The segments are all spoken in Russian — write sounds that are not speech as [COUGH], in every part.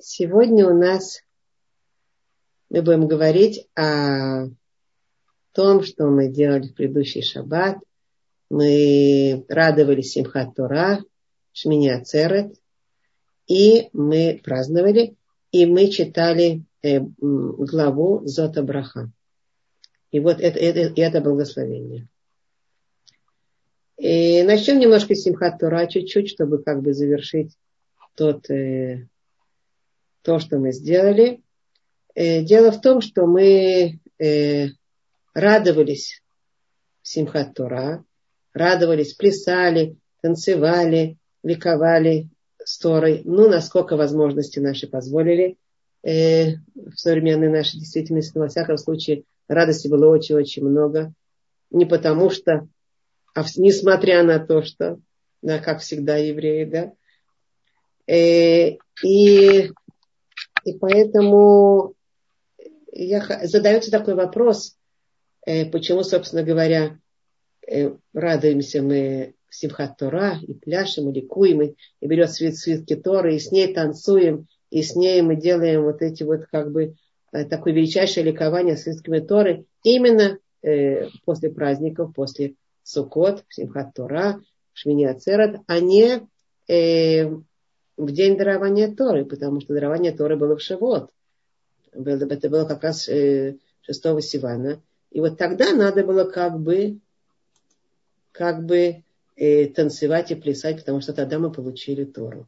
Сегодня у нас мы будем говорить о том, что мы делали в предыдущий шаббат. Мы радовались Симхат Тора, Шмини Ацерет, и мы праздновали, и мы читали э, главу Зота Браха. И вот это, это, это благословение. И начнем немножко Симхат Тора чуть-чуть, чтобы как бы завершить тот, э, то, что мы сделали. Э, дело в том, что мы э, радовались Симхат Тора, радовались, плясали, танцевали, ликовали с Торой, ну, насколько возможности наши позволили э, в современной нашей действительности. Но, во всяком случае, радости было очень-очень много. Не потому что, а несмотря на то, что, да, как всегда евреи, да, Э, и, и поэтому я, задается такой вопрос, э, почему, собственно говоря, э, радуемся мы Симхат Тора и пляшем, и ликуем, и, и берет свет свитки Торы, и с ней танцуем, и с ней мы делаем вот эти вот как бы такое величайшее ликование с свитками Торы именно э, после праздников, после Суккот, Симхат Тора, Шмини Ацерат, а не э, в день дарования Торы, потому что дарование Торы было в Шивот. Это было как раз 6 э, Сивана. И вот тогда надо было как бы, как бы э, танцевать и плясать, потому что тогда мы получили Тору.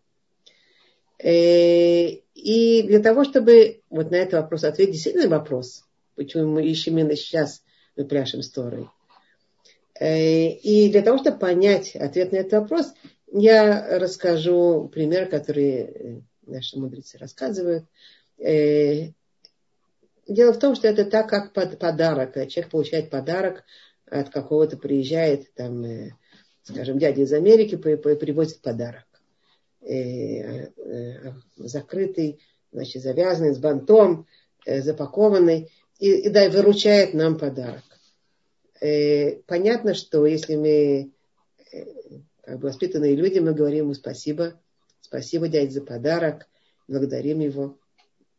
Э, и для того, чтобы вот на этот вопрос ответить, действительно вопрос, почему мы ищем именно сейчас, мы пляшем с Торой. И для того, чтобы понять ответ на этот вопрос, я расскажу пример, который э, наши мудрецы рассказывают. Э, дело в том, что это так, как подарок. Человек получает подарок от какого-то, приезжает, там, э, скажем, дядя из Америки привозит подарок. Закрытый, значит, завязанный, с бантом, запакованный, и, и да, выручает нам подарок. Понятно, что если мы воспитанные люди, мы говорим ему спасибо, спасибо, дядя, за подарок, благодарим его,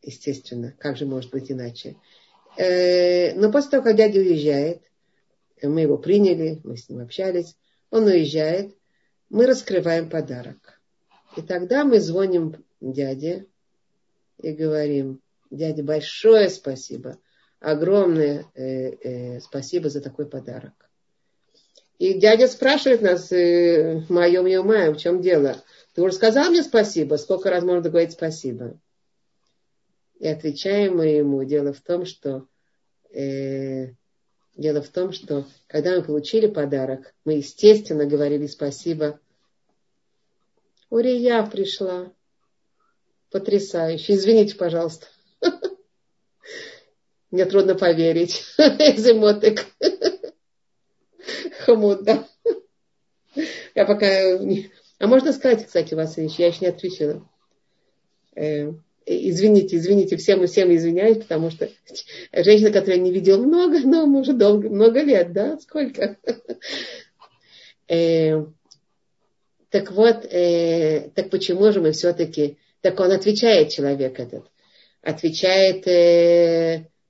естественно, как же может быть иначе. Э, но после того, как дядя уезжает, мы его приняли, мы с ним общались, он уезжает, мы раскрываем подарок. И тогда мы звоним дяде и говорим, дядя, большое спасибо, огромное э, э, спасибо за такой подарок. И дядя спрашивает нас, э, моем и в чем дело? Ты уже сказал мне спасибо? Сколько раз можно говорить спасибо? И отвечаем мы ему, дело в том, что э, дело в том, что когда мы получили подарок, мы, естественно, говорили спасибо. Урия пришла. Потрясающе. Извините, пожалуйста. [LAUGHS] Мне трудно поверить. [LAUGHS] Зимотик. Хамуда. Я пока... А можно сказать, кстати, Васильевич, я еще не отвечала. Э, извините, извините, всем и всем извиняюсь, потому что женщина, которую я не видела много, но уже долго, много лет, да? Сколько? Э, так вот, э, так почему же мы все-таки... Так он отвечает, человек этот. Отвечает,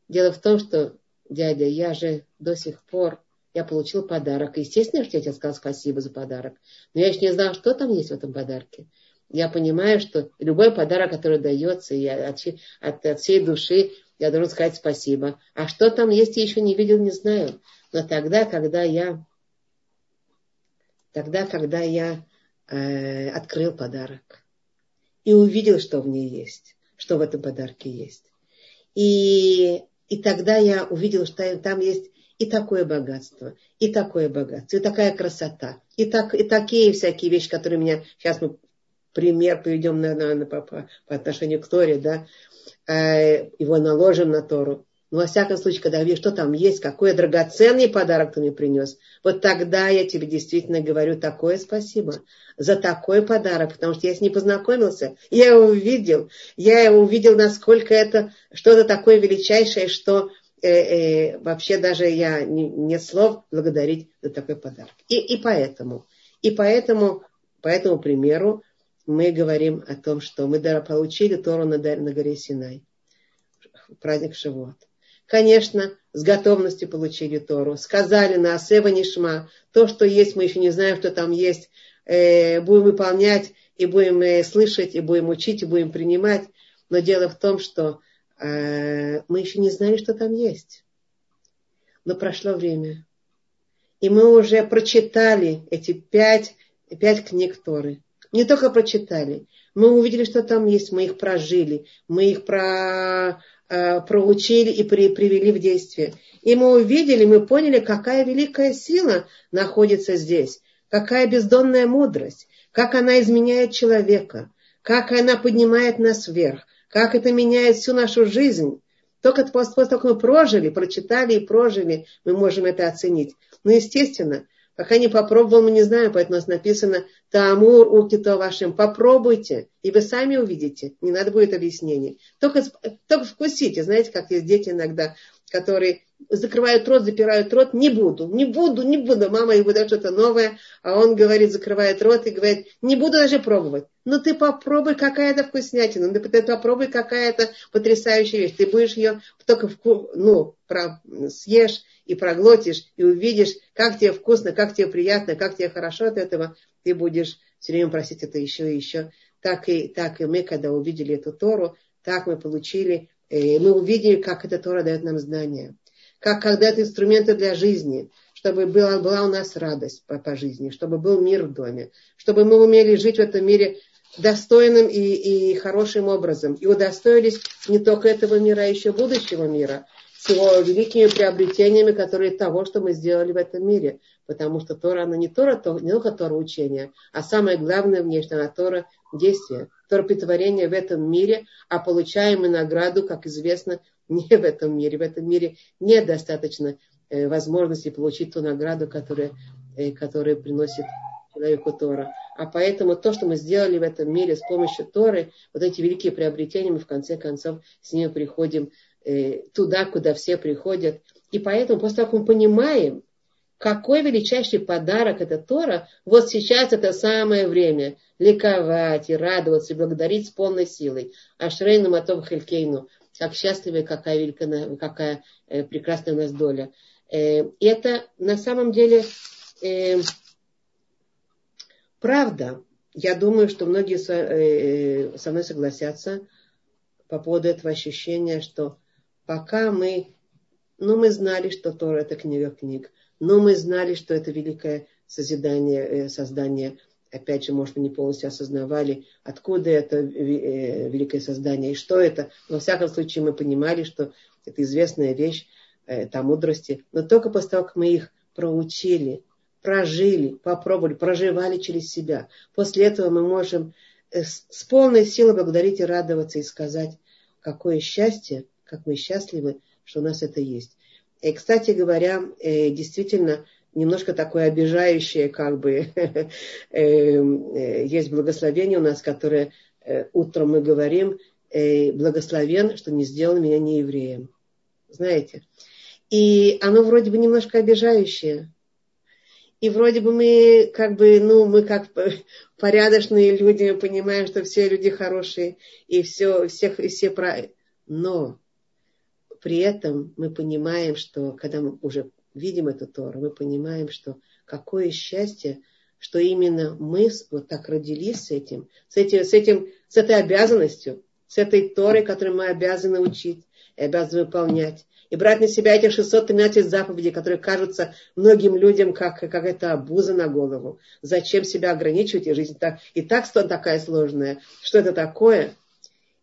дело в том, что, дядя, я же до сих пор я получил подарок. Естественно, что я тебе сказал спасибо за подарок. Но я еще не знала, что там есть в этом подарке. Я понимаю, что любой подарок, который дается, я от, от, от всей души я должен сказать спасибо. А что там есть, я еще не видел, не знаю. Но тогда, когда я, тогда, когда я э, открыл подарок и увидел, что в ней есть, что в этом подарке есть, и, и тогда я увидел, что там есть и такое богатство, и такое богатство, и такая красота, и, так, и такие всякие вещи, которые меня... Сейчас мы пример приведем на, на, на, по, по отношению к Торе, да, э, его наложим на Тору. Но во всяком случае, когда я вижу, что там есть, какой драгоценный подарок ты мне принес, вот тогда я тебе действительно говорю такое спасибо за такой подарок, потому что я с ней познакомился, я его увидел, я его увидел, насколько это что-то такое величайшее, что э, э, вообще даже я не, нет слов благодарить за такой подарок. И, и поэтому, и поэтому, по этому примеру, мы говорим о том, что мы получили Тору на, на горе Синай. Праздник Шивот. Конечно, с готовностью получили Тору. Сказали на Асева Нишма, то, что есть, мы еще не знаем, что там есть. Э, будем выполнять, и будем э, слышать, и будем учить, и будем принимать. Но дело в том, что мы еще не знали, что там есть. Но прошло время. И мы уже прочитали эти пять, пять книг Торы. Не только прочитали. Мы увидели, что там есть, мы их прожили, мы их про, э, проучили и при, привели в действие. И мы увидели, мы поняли, какая великая сила находится здесь, какая бездонная мудрость, как она изменяет человека, как она поднимает нас вверх, как это меняет всю нашу жизнь. Только после того, как мы прожили, прочитали и прожили, мы можем это оценить. Но, естественно, Пока не попробовал, мы не знаем, поэтому у нас написано Таамур укито вашим. Попробуйте, и вы сами увидите. Не надо будет объяснений. Только, только вкусите. Знаете, как есть дети иногда, которые закрывают рот, запирают рот, не буду, не буду, не буду. Мама ему дает что-то новое, а он говорит, закрывает рот и говорит, не буду даже пробовать. Ну ты попробуй, какая это вкуснятина, ну ты попробуй, какая это потрясающая вещь. Ты будешь ее только вку... ну, про... съешь и проглотишь, и увидишь, как тебе вкусно, как тебе приятно, как тебе хорошо от этого. Ты будешь все время просить это еще и еще. Так и, так и мы, когда увидели эту Тору, так мы получили, э, мы увидели, как эта Тора дает нам знания как когда-то инструменты для жизни, чтобы была, была у нас радость по, по жизни, чтобы был мир в доме, чтобы мы умели жить в этом мире достойным и, и хорошим образом. И удостоились не только этого мира, а еще будущего мира, с его великими приобретениями, которые того, что мы сделали в этом мире. Потому что Тора, она не, Тора, то, не только Тора учения, а самое главное внешне, она Тора действия, Тора притворения в этом мире, а получаем мы награду, как известно, не в этом мире. В этом мире нет достаточно э, возможности получить ту награду, которая, э, которая приносит человеку Тора. А поэтому то, что мы сделали в этом мире с помощью Торы, вот эти великие приобретения, мы в конце концов с ними приходим э, туда, куда все приходят. И поэтому после того, как мы понимаем, какой величайший подарок это Тора, вот сейчас это самое время ликовать и радоваться, и благодарить с полной силой. Ашрейну Матов Хелькейну как счастливы, какая великая, какая э, прекрасная у нас доля. Э, это на самом деле э, правда. Я думаю, что многие со, мной согласятся по поводу этого ощущения, что пока мы, ну, мы знали, что Тора это книга книг, но мы знали, что это великое созидание, создание опять же, может, не полностью осознавали, откуда это э, великое создание и что это. Но, во всяком случае, мы понимали, что это известная вещь, это мудрости. Но только после того, как мы их проучили, прожили, попробовали, проживали через себя, после этого мы можем э, с полной силой благодарить и радоваться и сказать, какое счастье, как мы счастливы, что у нас это есть. И, кстати говоря, э, действительно, немножко такое обижающее, как бы, [LAUGHS] эм, э, есть благословение у нас, которое э, утром мы говорим, благословен, что не сделал меня не евреем. Знаете? И оно вроде бы немножко обижающее. И вроде бы мы как бы, ну, мы как [LAUGHS] порядочные люди, понимаем, что все люди хорошие, и все, всех, и все про... Но при этом мы понимаем, что когда мы уже видим эту Тору, мы понимаем, что какое счастье, что именно мы вот так родились с этим, с, этим, с, этим, с этой обязанностью, с этой Торой, которую мы обязаны учить и обязаны выполнять. И брать на себя этих 613 заповедей, которые кажутся многим людям как, как это обуза на голову. Зачем себя ограничивать, и жизнь так, и так такая сложная. Что это такое?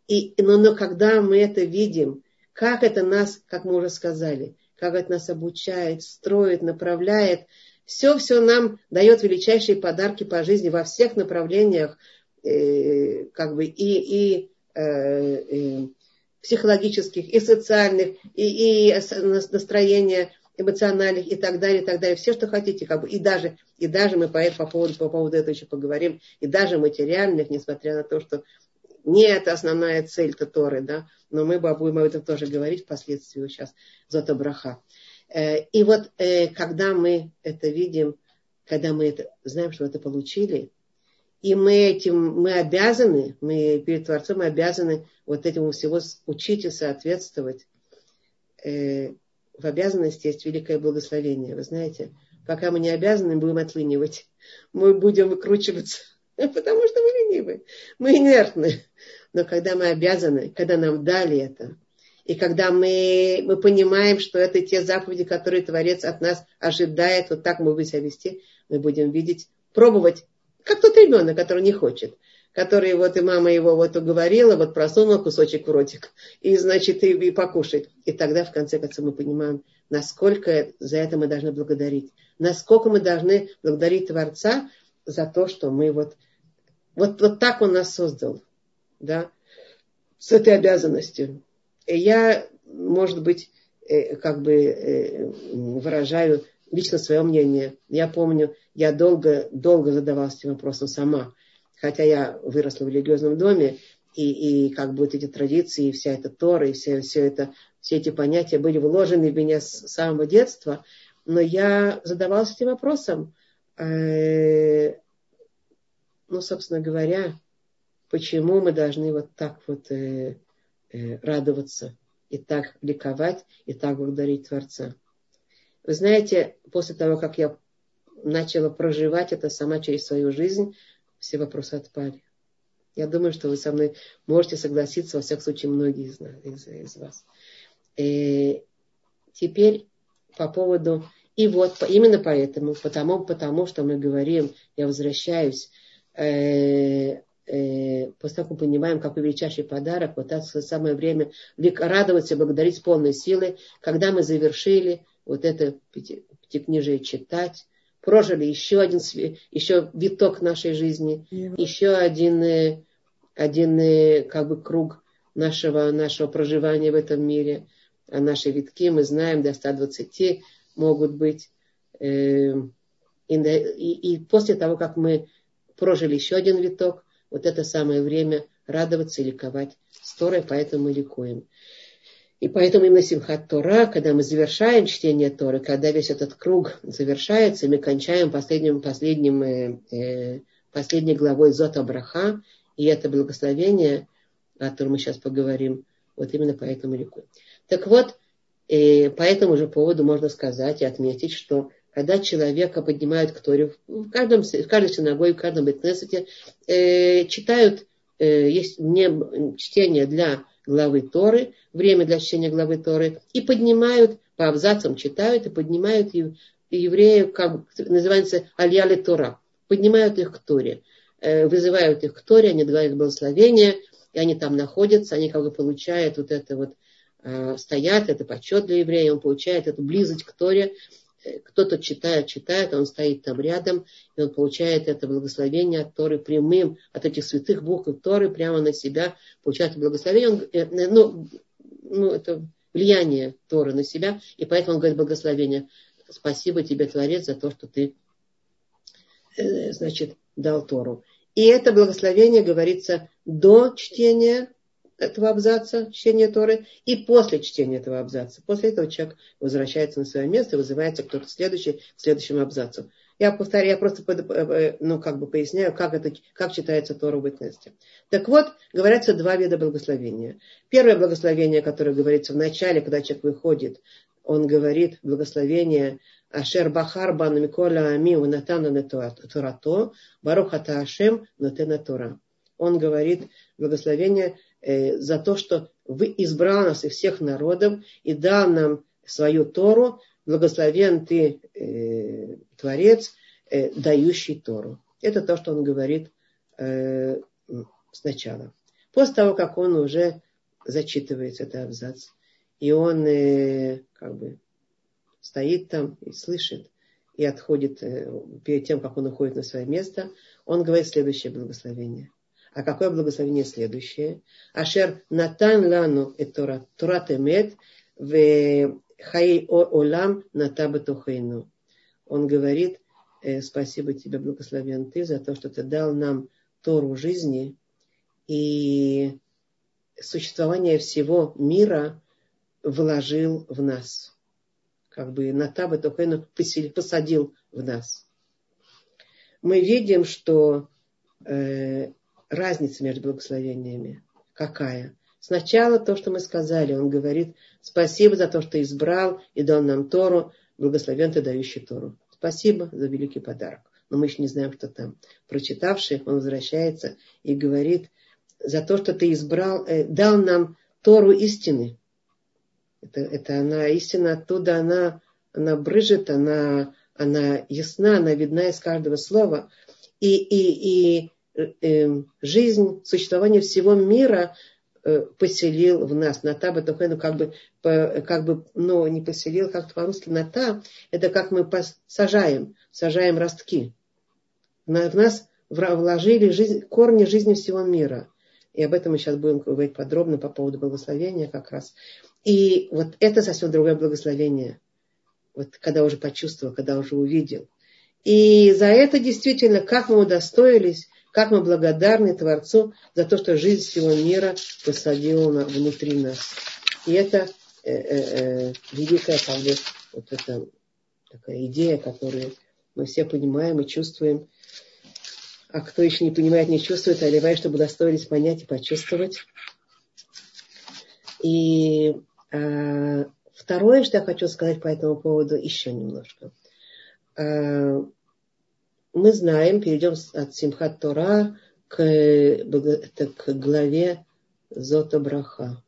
И, но, но когда мы это видим, как это нас, как мы уже сказали, как это нас обучает, строит, направляет. Все-все нам дает величайшие подарки по жизни во всех направлениях, э, как бы и, и э, э, психологических, и социальных, и, и настроения эмоциональных и так далее, и так далее. Все, что хотите, как бы, и даже, и даже мы по, по, поводу, по поводу этого еще поговорим, и даже материальных, несмотря на то, что не это основная цель Торы, да, но мы будем об этом тоже говорить впоследствии сейчас, Зота Браха. Э, и вот э, когда мы это видим, когда мы это, знаем, что мы это получили, И мы этим, мы обязаны, мы перед Творцом обязаны вот этому всего учить и соответствовать. Э, в обязанности есть великое благословение. Вы знаете, пока мы не обязаны, мы будем отлынивать. Мы будем выкручиваться, [LAUGHS] потому что мы ленивы. Мы инертны. Но когда мы обязаны, когда нам дали это, и когда мы, мы понимаем, что это те заповеди, которые Творец от нас ожидает, вот так мы будем себя вести, мы будем видеть, пробовать, как тот ребенок, который не хочет который вот и мама его вот уговорила, вот просунула кусочек в ротик, и, значит, и, и покушать. И тогда, в конце концов, мы понимаем, насколько за это мы должны благодарить. Насколько мы должны благодарить Творца за то, что мы вот, вот, вот так Он нас создал, да, с этой обязанностью. И я, может быть, э, как бы э, выражаю лично свое мнение. Я помню, я долго, долго задавалась этим вопросом сама хотя я выросла в религиозном доме, и, и как бы вот эти традиции, вся эта Тора, и все, все, это, все эти понятия были вложены в меня с самого детства, но я задавалась этим вопросом, э, ну, собственно говоря, почему мы должны вот так вот э, э, радоваться и так ликовать, и так благодарить Творца. Вы знаете, после того, как я начала проживать это сама через свою жизнь, все вопросы отпали. Я думаю, что вы со мной можете согласиться, во всяком случае, многие из, из, из вас. И э, теперь по поводу... И вот именно поэтому, потому, потому что мы говорим, я возвращаюсь, э, э, после того, как мы понимаем, какой величайший подарок, вот это самое время радоваться, благодарить с полной силой, когда мы завершили вот это пятикнижие читать, прожили еще один еще виток нашей жизни, еще один, э, один э, как бы круг нашего, нашего проживания в этом мире. А наши витки, мы знаем, до 120 могут быть. Э, и, и, и после того, как мы прожили еще один виток, вот это самое время радоваться и ликовать с Торой, поэтому мы ликуем. И поэтому именно Симхат Тора, когда мы завершаем чтение Торы, когда весь этот круг завершается, мы кончаем последним, последним, э, э, последней главой Зота Браха, и это благословение, о котором мы сейчас поговорим, вот именно поэтому ликуем. Так вот, э, по этому же поводу можно сказать и отметить, что когда человека поднимают к Торе, в, каждом, в каждой синагоге, в каждом бетнесете, э, читают, э, есть мне чтение для главы Торы, время для чтения главы Торы, и поднимают, по абзацам читают и поднимают евреев, как называется Альяли Тора, поднимают их к Торе, э, вызывают их к Торе, они говорят благословение, и они там находятся, они как бы получают вот это вот, э, стоят, это почет для еврея, он получает эту близость к Торе, кто-то читает, читает, он стоит там рядом, и он получает это благословение от Торы прямым, от этих святых букв Торы прямо на себя, получает благословение. Он, э, э, ну, ну, это влияние Торы на себя, и поэтому он говорит благословение. Спасибо тебе, Творец, за то, что ты, э, значит, дал Тору. И это благословение говорится до чтения этого абзаца, чтения Торы, и после чтения этого абзаца. После этого человек возвращается на свое место и вызывается кто-то следующий к следующему абзацу. Я повторяю, я просто э, э, ну, как бы поясняю, как, это, как читается Тора в бытности. Так вот, говорятся два вида благословения. Первое благословение, которое говорится в начале, когда человек выходит, он говорит благословение Ашер Бахар Бан Микола Ами Унатана Турато Барухата Ашем Нотена Тора. Он говорит благословение Э, за то, что вы избрал нас из всех народов и дал нам свою Тору, благословен ты, э, Творец, э, дающий Тору. Это то, что он говорит э, сначала. После того, как он уже зачитывает этот абзац, и он э, как бы стоит там и слышит, и отходит э, перед тем, как он уходит на свое место, он говорит следующее благословение. А какое благословение следующее? Ашер натан лану et Тора, Торат эмет, в хай олам натабатухейну. Он говорит, э, спасибо тебе, благословен ты, за то, что ты дал нам Тору жизни и существование всего мира вложил в нас. Как бы Натаба Тухейну посадил в нас. Мы видим, что э, разница между благословениями. Какая? Сначала то, что мы сказали, он говорит, спасибо за то, что избрал и дал нам Тору, благословен ты дающий Тору. Спасибо за великий подарок. Но мы еще не знаем, что там. Прочитавший, он возвращается и говорит, за то, что ты избрал, э, дал нам Тору истины. Это, это она, истина оттуда, она, она брыжет, она, она ясна, она видна из каждого слова. И, и, и жизнь, существование всего мира э, поселил в нас. Ната Батухену как бы, как бы, ну, не поселил, как-то по-русски ната, это как мы сажаем, сажаем ростки. В нас вложили жизнь, корни жизни всего мира. И об этом мы сейчас будем говорить подробно по поводу благословения как раз. И вот это совсем другое благословение. Вот когда уже почувствовал, когда уже увидел. И за это действительно, как мы удостоились, как мы благодарны Творцу за то, что жизнь всего мира посадила внутри нас. И это э, э, э, великая как бы, вот эта такая идея, которую мы все понимаем и чувствуем а кто еще не понимает, не чувствует, оливай, чтобы удостоились понять и почувствовать. И э, второе, что я хочу сказать по этому поводу, еще немножко. Э, мы знаем, перейдем от Симхат Тора к, к главе Зота Браха,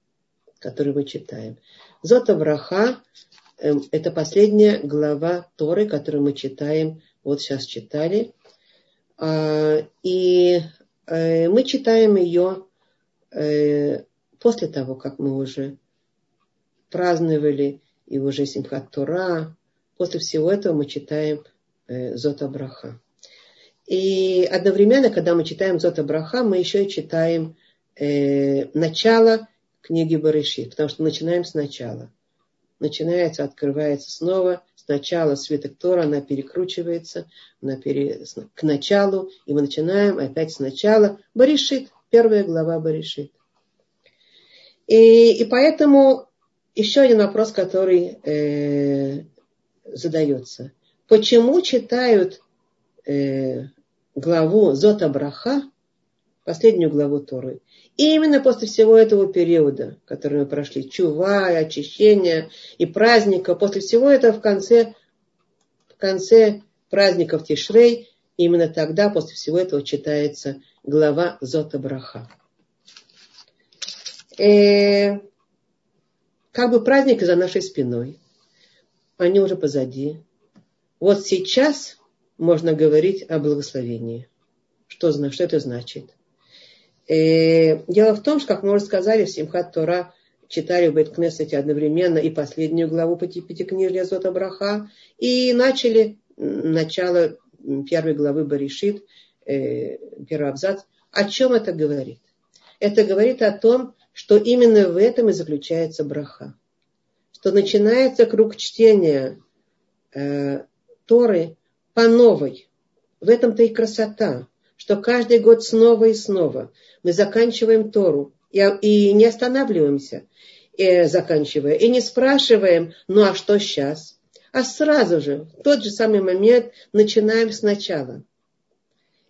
которую мы читаем. Зота Браха э, это последняя глава Торы, которую мы читаем, вот сейчас читали – а, и э, мы читаем ее э, после того, как мы уже праздновали и уже Симхат Тура. После всего этого мы читаем э, Зота Браха. И одновременно, когда мы читаем Зота Браха, мы еще и читаем начало книги Барышит, потому что начинаем сначала. Начинается, открывается снова сначала свиток Тора, она перекручивается она пере... к началу, и мы начинаем опять сначала. Баришит, первая глава Баришит. И, и поэтому еще один вопрос, который э, задается. Почему читают э, главу Зота Браха, последнюю главу Торы, и именно после всего этого периода, который мы прошли, чува, и очищение и праздника, после всего этого в конце, в конце праздников Тишрей, именно тогда, после всего этого, читается глава Зота Браха. Э, как бы праздник за нашей спиной. Они уже позади. Вот сейчас можно говорить о благословении. Что, что это значит? Э, дело в том, что, как мы уже сказали, в Симхат Тора читали в Бейткнесете одновременно и последнюю главу Пятикнижья Зота Браха, и начали начало первой главы Баришит, э, первый абзац. О чем это говорит? Это говорит о том, что именно в этом и заключается браха. Что начинается круг чтения э, Торы по новой. В этом-то и красота, что каждый год снова и снова мы заканчиваем Тору и, и не останавливаемся, э, заканчивая, и не спрашиваем, ну а что сейчас? А сразу же, в тот же самый момент, начинаем сначала.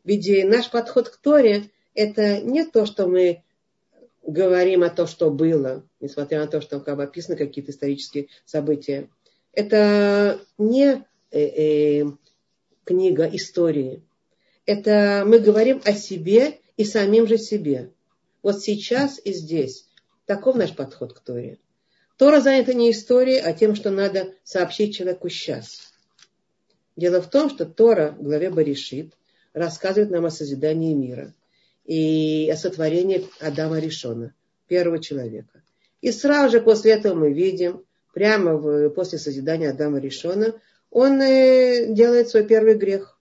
Ведь наш подход к Торе – это не то, что мы говорим о том, что было, несмотря на то, что бы описаны какие-то исторические события. Это не э, э, книга истории. Это мы говорим о себе и самим же себе. Вот сейчас и здесь. Таков наш подход к Торе. Тора занята не историей, а тем, что надо сообщить человеку сейчас. Дело в том, что Тора в главе Баришит рассказывает нам о созидании мира и о сотворении Адама Ришона, первого человека. И сразу же после этого мы видим, прямо после созидания Адама Ришона, он э, делает свой первый грех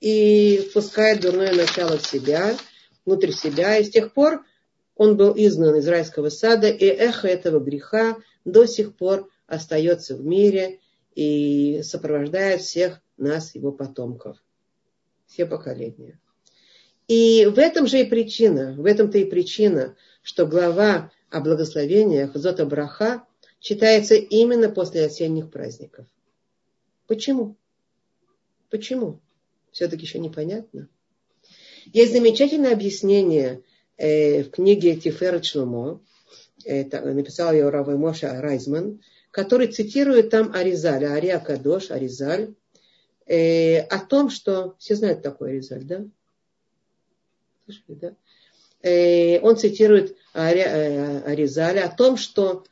и впускает дурное начало в себя – внутрь себя. И с тех пор он был изгнан из райского сада, и эхо этого греха до сих пор остается в мире и сопровождает всех нас, его потомков. Все поколения. И в этом же и причина, в этом-то и причина, что глава о благословениях Зота Браха читается именно после осенних праздников. Почему? Почему? Все-таки еще непонятно. Есть замечательное объяснение э, в книге Тиферет Шломо, это написал ее Равой Моша Райзман, который цитирует там Аризаль, Ария Кадош, Аризаль, э, о том, что... Все знают такой Аризаль, да? Слышали, да? Э, он цитирует Ари, э, Аризаля о том, что,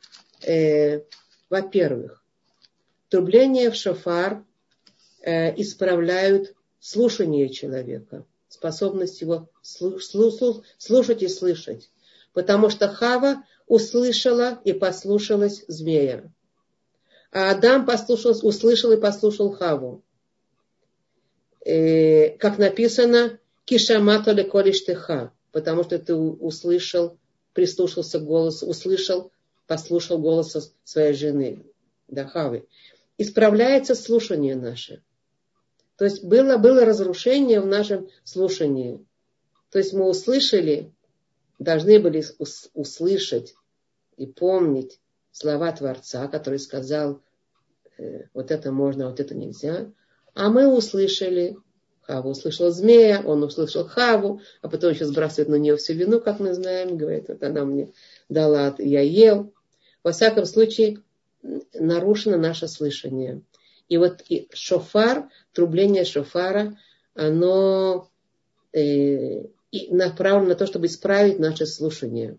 э, во-первых, трубление в шофар э, исправляют слушание человека, способность его слушать и слышать. Потому что Хава услышала и послушалась змея. А Адам послушал, услышал и послушал Хаву. Э, как написано, кишамато леколиштеха, потому что ты услышал, прислушался к голосу, услышал, послушал голоса своей жены, да, Хавы. Исправляется слушание наше. То есть было, было разрушение в нашем слушании. То есть мы услышали, должны были услышать и помнить слова Творца, который сказал, э, вот это можно, вот это нельзя. А мы услышали, Хава услышала змея, он услышал Хаву, а потом еще сбрасывает на нее всю вину, как мы знаем, говорит, вот она мне дала, я ел. Во всяком случае, нарушено наше слышание. И вот и шофар, трубление шофара, оно э, направлено на то, чтобы исправить наше слушание.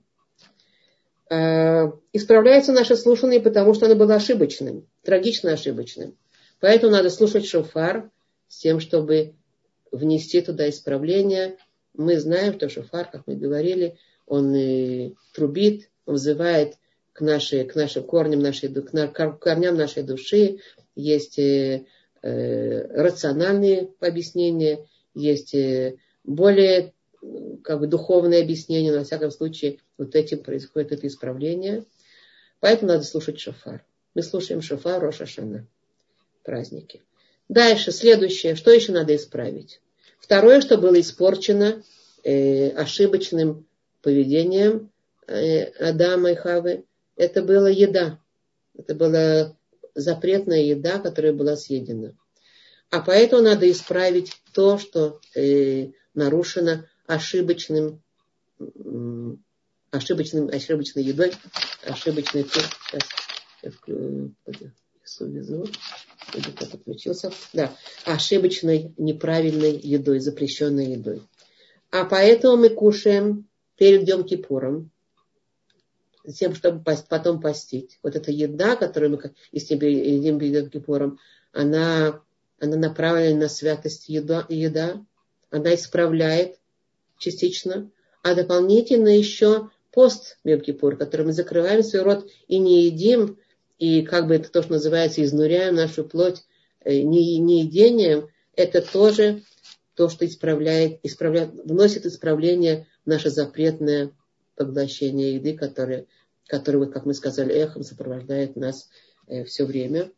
Э, исправляется наше слушание, потому что оно было ошибочным, трагично ошибочным. Поэтому надо слушать шофар с тем, чтобы внести туда исправление. Мы знаем, что шофар, как мы говорили, он и трубит, он вызывает к, нашей, к нашим корням нашей, к корням нашей души, есть э, э, рациональные объяснения, есть э, более как бы духовные объяснения, но во всяком случае вот этим происходит это исправление. Поэтому надо слушать шофар. Мы слушаем шофар Роша Шана. Праздники. Дальше, следующее. Что еще надо исправить? Второе, что было испорчено э, ошибочным поведением э, Адама и Хавы, это была еда. Это была запретная еда, которая была съедена. А поэтому надо исправить то, что э, нарушено ошибочным, ошибочным, ошибочной едой, ошибочной... Сейчас я везу, или кто подключился. Да, ошибочной, неправильной едой, запрещенной едой. А поэтому мы кушаем перед Йом Кипуром, тем, чтобы потом постить. Вот эта еда, которую мы если едим перед Кипуром, она, она направлена на святость еда, еда, она исправляет частично, а дополнительно еще пост Йом-Кипур, который мы закрываем свой рот и не едим, и как бы это то, что называется, изнуряем нашу плоть э, не, не едением, это тоже то, что исправляет, исправляет, вносит исправление в наше запретное поглощение еды, которое который, вот, как мы сказали, эхом сопровождает нас э, все время.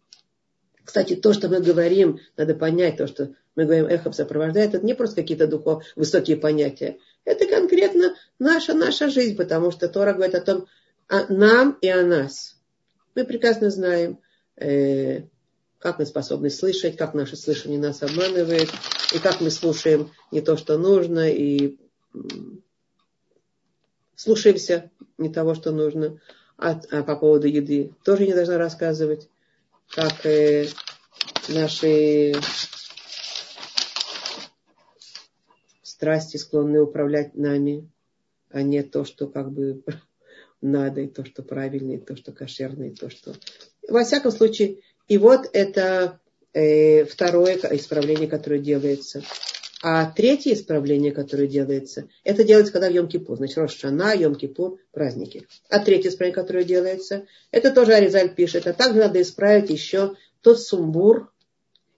Кстати, то, что мы говорим, надо понять, то, что мы говорим, эхом сопровождает, это не просто какие-то духов, высокие понятия. Это конкретно наша, наша жизнь, потому что Тора говорит о том, о нам и о нас. Мы прекрасно знаем, э, как мы способны слышать, как наше слышание нас обманывает, и как мы слушаем не то, что нужно, и слушаемся не того, что нужно. А, а по поводу еды тоже не должна рассказывать, как э, наши страсти склонны управлять нами, а не то, что как бы [LAUGHS] надо, и то, что правильно, и то, что кошерно, и то, что... Во всяком случае, и вот это э, второе исправление, которое делается. А третье исправление, которое делается, это делается, когда в Йом-Кипур. Значит, Рошана, Йом-Кипур, праздники. А третье исправление, которое делается, это тоже Аризаль пишет. А также надо исправить еще тот сумбур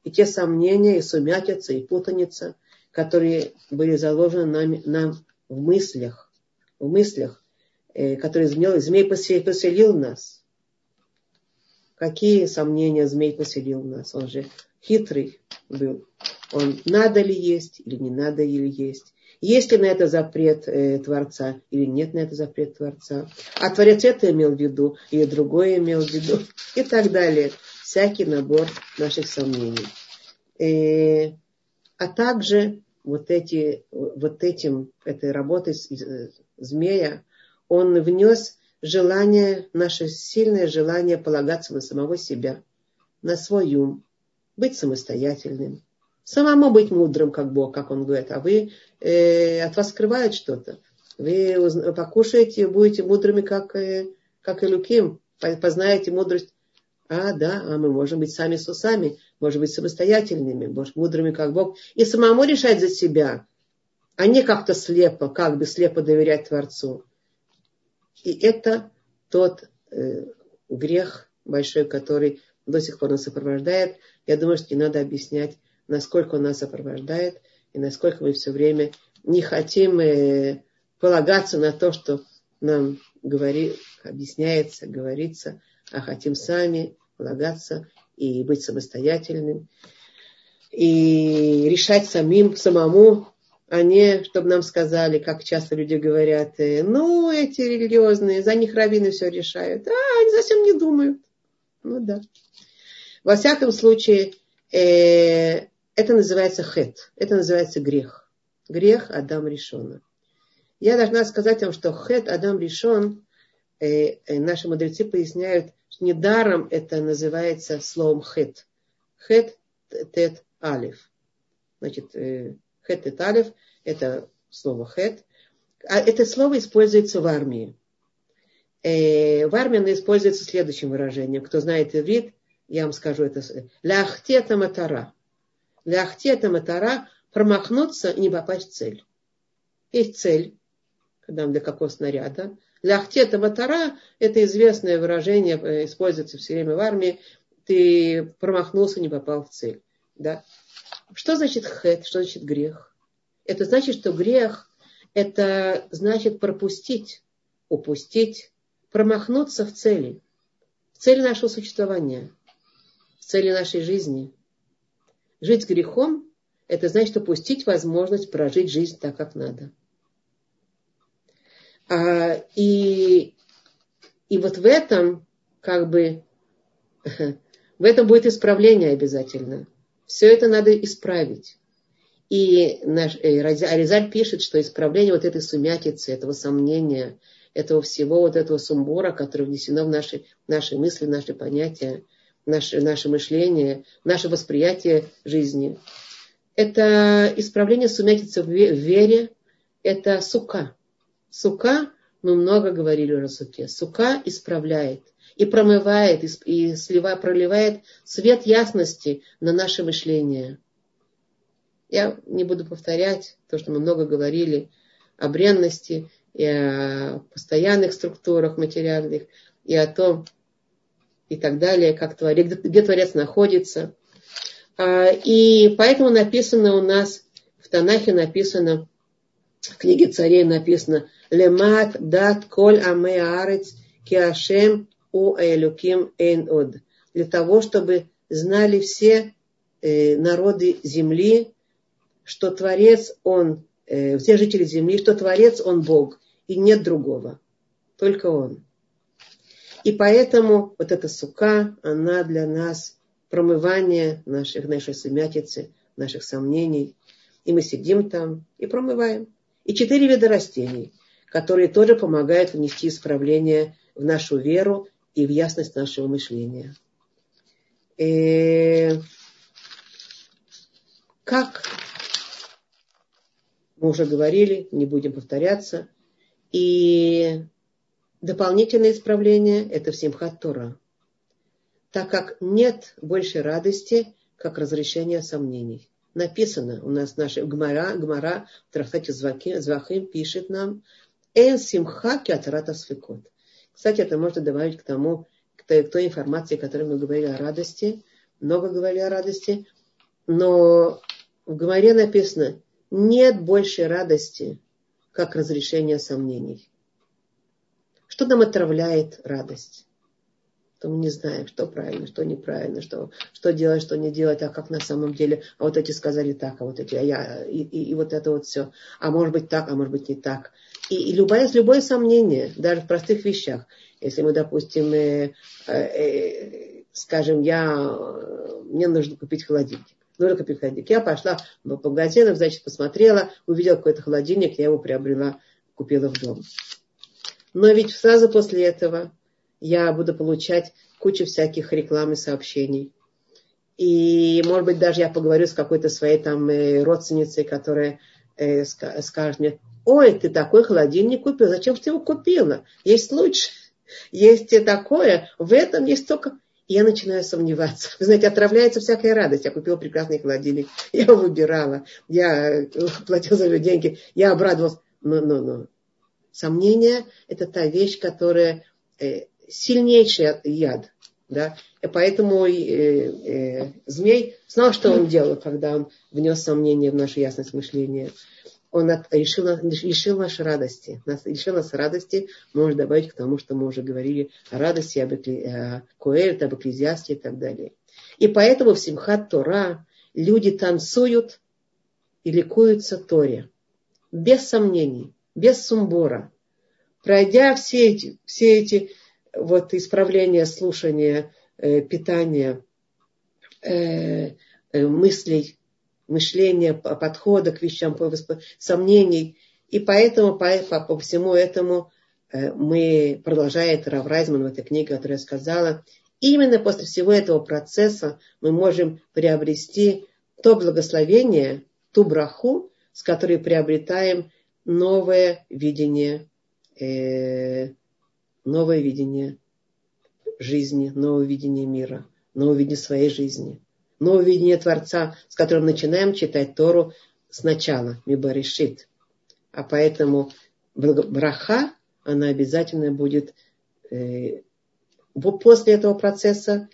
и те сомнения, и сумятица, и путаница, которые были заложены нам, нам в мыслях, в мыслях, э, которые змей, змей поселил, поселил нас. Какие сомнения змей поселил в нас? Он же хитрый был он надо ли есть или не надо ли есть. Есть ли на это запрет э, Творца или нет на это запрет Творца. А Творец это имел в виду или другое имел в виду и так далее. Всякий набор наших сомнений. Э, а также вот, эти, вот этим, этой работой змея, он внес желание, наше сильное желание полагаться на самого себя, на свой ум, быть самостоятельным, самому быть мудрым, как Бог, как он говорит, а вы э, от вас скрывают что-то. Вы покушаете, будете мудрыми, как, э, как и Луким, познаете мудрость. А, да, а мы можем быть сами с усами, можем быть самостоятельными, может, мудрыми, как Бог, и самому решать за себя, а не как-то слепо, как бы слепо доверять Творцу. И это тот э, грех большой, который до сих пор нас сопровождает. Я думаю, что не надо объяснять, насколько он нас сопровождает и насколько мы все время не хотим э, полагаться на то, что нам говори, объясняется, говорится, а хотим сами полагаться и быть самостоятельным, и решать самим, самому, а не, чтобы нам сказали, как часто люди говорят, э, ну, эти религиозные, за них раввины все решают, а, они совсем не думают. Ну да. Во всяком случае, э, это называется хет, это называется грех. Грех Адам решена. Я должна сказать вам, что хет Адам решен, э, э, наши мудрецы поясняют, что недаром это называется словом хет. Хет тет алиф. Значит, э, хет тет алиф это слово хет. А это слово используется в армии. Э, в армии оно используется следующим выражением. Кто знает иврит, я вам скажу это. Ляхтета матара. Ляхтета матара промахнуться и не попасть в цель. Есть цель, когда для какого снаряда. Ляхтета матара – это известное выражение, э, используется все время в армии. Ты промахнулся, не попал в цель. Да? Что значит хет? Что значит грех? Это значит, что грех – это значит пропустить, упустить, промахнуться в цели, в цели нашего существования, в цели нашей жизни. Жить с грехом – это значит упустить возможность прожить жизнь так, как надо. А, и, и вот в этом, как бы, [LAUGHS] в этом будет исправление обязательно. Все это надо исправить. И наш э, Аризаль пишет, что исправление вот этой сумятицы, этого сомнения, этого всего вот этого сумбура, который внесено в наши, наши мысли, наши понятия, наше, наше мышление, наше восприятие жизни. Это исправление сумятицы в вере, это сука. Сука, мы много говорили о суке, сука исправляет и промывает, и слива, проливает свет ясности на наше мышление. Я не буду повторять то, что мы много говорили о бренности и о постоянных структурах материальных, и о том, и так далее, как творец, где Творец находится. А, и поэтому написано у нас, в Танахе написано, в книге царей написано, Лемат дат коль аме арец киашем у элюким эйн од. Для того, чтобы знали все э, народы земли, что Творец, Он, э, все жители земли, что Творец, Он Бог, и нет другого, только Он. И поэтому вот эта сука, она для нас промывание наших, нашей сумятицы, наших сомнений. И мы сидим там и промываем. И четыре вида растений которые тоже помогают внести исправление в нашу веру и в ясность нашего мышления. И э, как мы уже говорили, не будем повторяться. И дополнительное исправление – это в Симхат Тора. Так как нет большей радости, как разрешение сомнений. Написано у нас наша Гмара, Гмара в Трахате Звахим пишет нам, Эн симха киатрата свекот. Кстати, это можно добавить к тому, к той, к той информации, о которой мы говорили о радости. Много говорили о радости. Но в Гамаре написано, нет большей радости, как разрешение сомнений. Что нам отравляет радость? то мы не знаем, что правильно, что неправильно, что, что делать, что не делать, а как на самом деле. А вот эти сказали так, а вот эти, а я, и, и, и вот это вот все. А может быть так, а может быть не так. И, и любое, любое сомнение, даже в простых вещах. Если мы, допустим, э, э, э, скажем, я, мне нужно купить холодильник. нужно купить холодильник. Я пошла по магазинам, значит, посмотрела, увидела какой-то холодильник, я его приобрела, купила в дом. Но ведь сразу после этого я буду получать кучу всяких реклам и сообщений. И, может быть, даже я поговорю с какой-то своей там э, родственницей, которая э, скажет мне, ой, ты такой холодильник купил, зачем ты его купила? Есть лучше, есть такое, в этом есть только... И я начинаю сомневаться. Вы знаете, отравляется всякая радость. Я купила прекрасный холодильник, [LAUGHS] я выбирала, я э, [LAUGHS] платила за него деньги, я обрадовалась. Но, но, но. Сомнение – это та вещь, которая э, сильнейший яд. Да? И поэтому э, э, змей знал, что он делал, когда он внес сомнение в нашу ясность мышления. Он от, решил, лишил нас радости. Нас, лишил нас радости, можно добавить к тому, что мы уже говорили о радости, об э, Коэль, об экклезиасте и так далее. И поэтому в Симхат Тора люди танцуют и ликуются Торе. Без сомнений, без сумбура. Пройдя все эти, все эти вот исправления, слушания, э, питания, э, э, мыслей, мышления, подхода к вещам, сомнений. И поэтому по, по, по всему этому э, мы, продолжает Рав Райзман в этой книге, которую я сказала, именно после всего этого процесса мы можем приобрести то благословение, ту браху, с которой приобретаем новое видение э, новое видение жизни, новое видение мира, новое видение своей жизни, новое видение Творца, с которым начинаем читать Тору сначала, Мибаришит. А поэтому браха, она обязательно будет э, после этого процесса.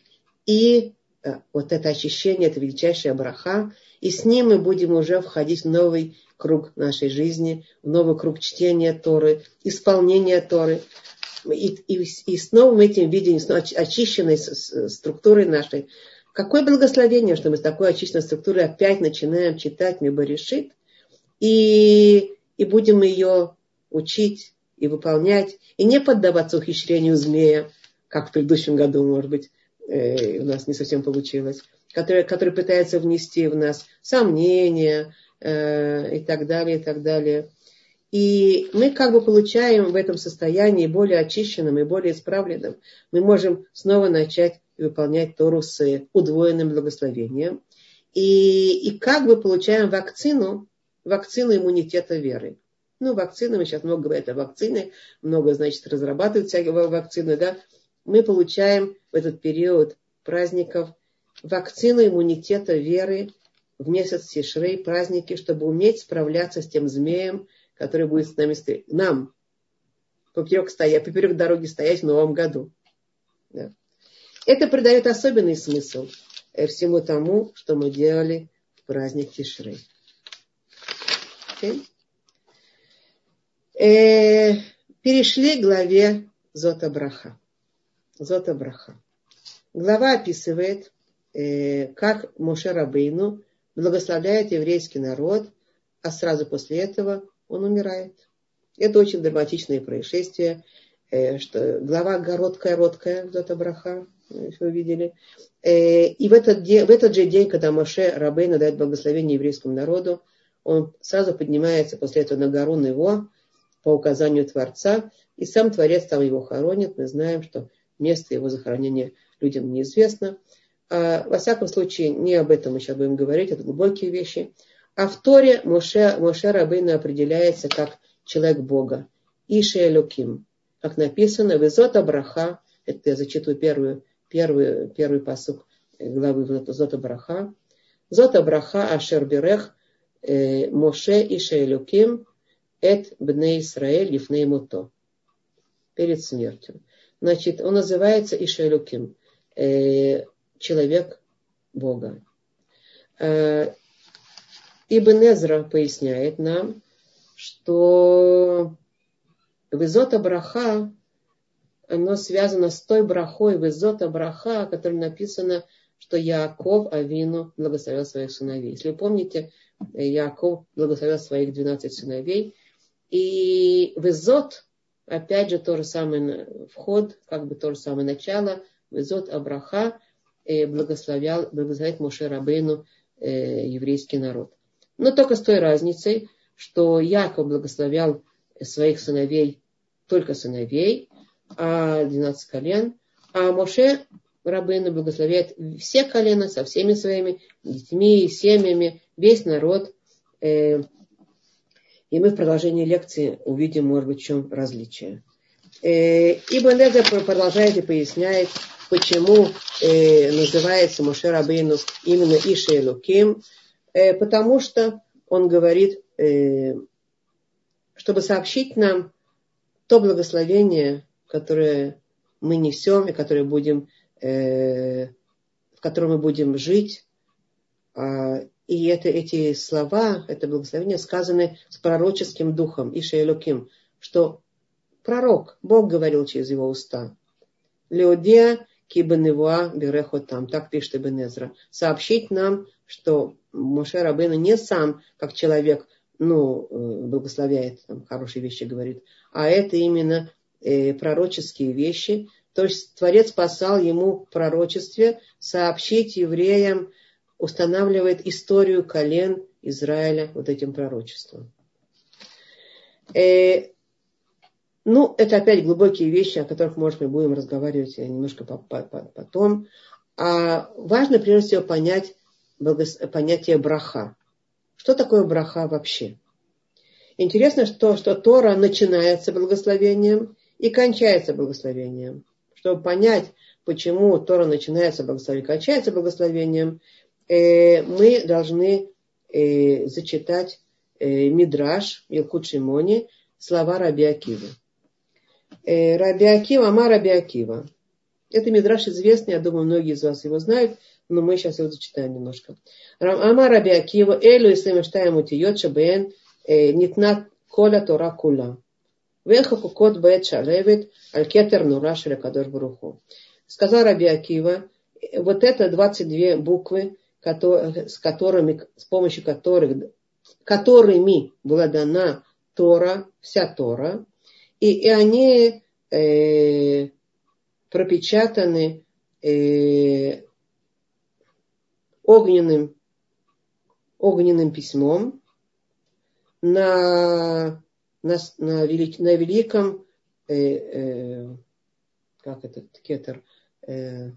И э, вот это очищение, это величайшая браха. И с ним мы будем уже входить в новый круг нашей жизни, в новый круг чтения Торы, исполнения Торы и, и, и с новым этим видением, с очищенной структурой нашей. Какое благословение, что мы с такой очищенной структурой опять начинаем читать Мебарешит и, и будем ее учить и выполнять, и не поддаваться ухищрению змея, как в предыдущем году, может быть, э, у нас не совсем получилось, который, который пытается внести в нас сомнения э, и так далее, и так далее. И мы как бы получаем в этом состоянии более очищенным и более исправленным. Мы можем снова начать выполнять Тору с удвоенным благословением. И, и как бы получаем вакцину, вакцину иммунитета веры. Ну, вакцины, мы сейчас много говорим о вакцине, много, значит, разрабатывают всякие вакцины, да. Мы получаем в этот период праздников вакцину иммунитета веры в месяц Сишрей, праздники, чтобы уметь справляться с тем змеем, который будет с нами стоять, нам поперек, стоять, поперек дороги стоять в новом году. Да. Это придает особенный смысл всему тому, что мы делали в праздник Тишрей. Okay. Э, перешли к главе Зота Браха. Зота Браха. Глава описывает, э, как Моше Рабейну благословляет еврейский народ, а сразу после этого он умирает. Это очень драматичное происшествие, э, что глава короткая-роткая, Зота Браха, вы видели. Э, и в этот, день, в этот же день, когда Моше Рабейна дает благословение еврейскому народу, он сразу поднимается после этого на гору Его по указанию Творца, и сам Творец там его хоронит. Мы знаем, что место его захоронения людям неизвестно. А, во всяком случае, не об этом мы сейчас будем говорить, это глубокие вещи. А в Торе Моше, Моше Рабейна определяется как человек Бога. Ише Элюким. Как написано, Визота Браха, это я зачитываю первую, первую, первый посук главы Зота Браха. Зота Браха Ашер Берех э, Моше Ише Элюким Эт Бне Исраэль Ефней Муто. Перед смертью. Значит, он называется Ишелюким, э, человек Бога. Э, Ибн Эзра поясняет нам, что Визота Браха, оно связано с той брахой Визота Браха, о которой написано, что Яаков Авину благословил своих сыновей. Если вы помните, Яаков благословил своих 12 сыновей. И Визот, опять же, то же самое вход, как бы то же самое начало. Визот Абраха благословлял, благословляет Моше Рабейну э, еврейский народ. Но только с той разницей, что Яков благословлял своих сыновей, только сыновей, а 12 колен, а Моше Рабыну благословляет все колена со всеми своими детьми, семьями, весь народ. Э, и мы в продолжении лекции увидим, может быть, в чем различие. Э, Ибн Эзер продолжает и поясняет, почему э, называется Моше Рабейну именно Иша Луким, потому что он говорит, чтобы сообщить нам то благословение, которое мы несем и которое будем Э, в котором мы будем жить. А, и это, эти слова, это благословение сказаны с пророческим духом, Иша Элоким, что пророк, Бог говорил через его уста. Леодия кибаневуа берехо там, так пишет Ибн Сообщить нам, что Моше Рабейна не сам, как человек, ну, э, благословляет, там, хорошие вещи говорит, а это именно э, пророческие вещи, то есть Творец послал ему в пророчестве сообщить евреям, устанавливает историю колен Израиля вот этим пророчеством. Э, ну, это опять глубокие вещи, о которых, может, мы будем разговаривать немножко потом. А важно, прежде всего, понять понятие браха. Что такое браха вообще? Интересно, что, что Тора начинается благословением и кончается благословением чтобы понять, почему Тора начинается благословением, кончается благословением, э, мы должны э, зачитать э, Мидраш Илкут Шимони, слова Раби Акива. Раби Акива, Ама Раби Акива. Это Мидраш известный, я думаю, многие из вас его знают, но мы сейчас его зачитаем немножко. Ама Раби Акива, Элю и Слемештаем Утиот Шабен, Нитнат Коля Тора Кула. Вехакукот бет шалевит аль-кетер нура шелякадош баруху. Сказал Раби Акива, вот это 22 буквы, с которыми, с помощью которых, которыми была дана Тора, вся Тора, и, и они э, пропечатаны э, огненным, огненным письмом на на, на, велик, на великом, э, э, как этот кетер, э,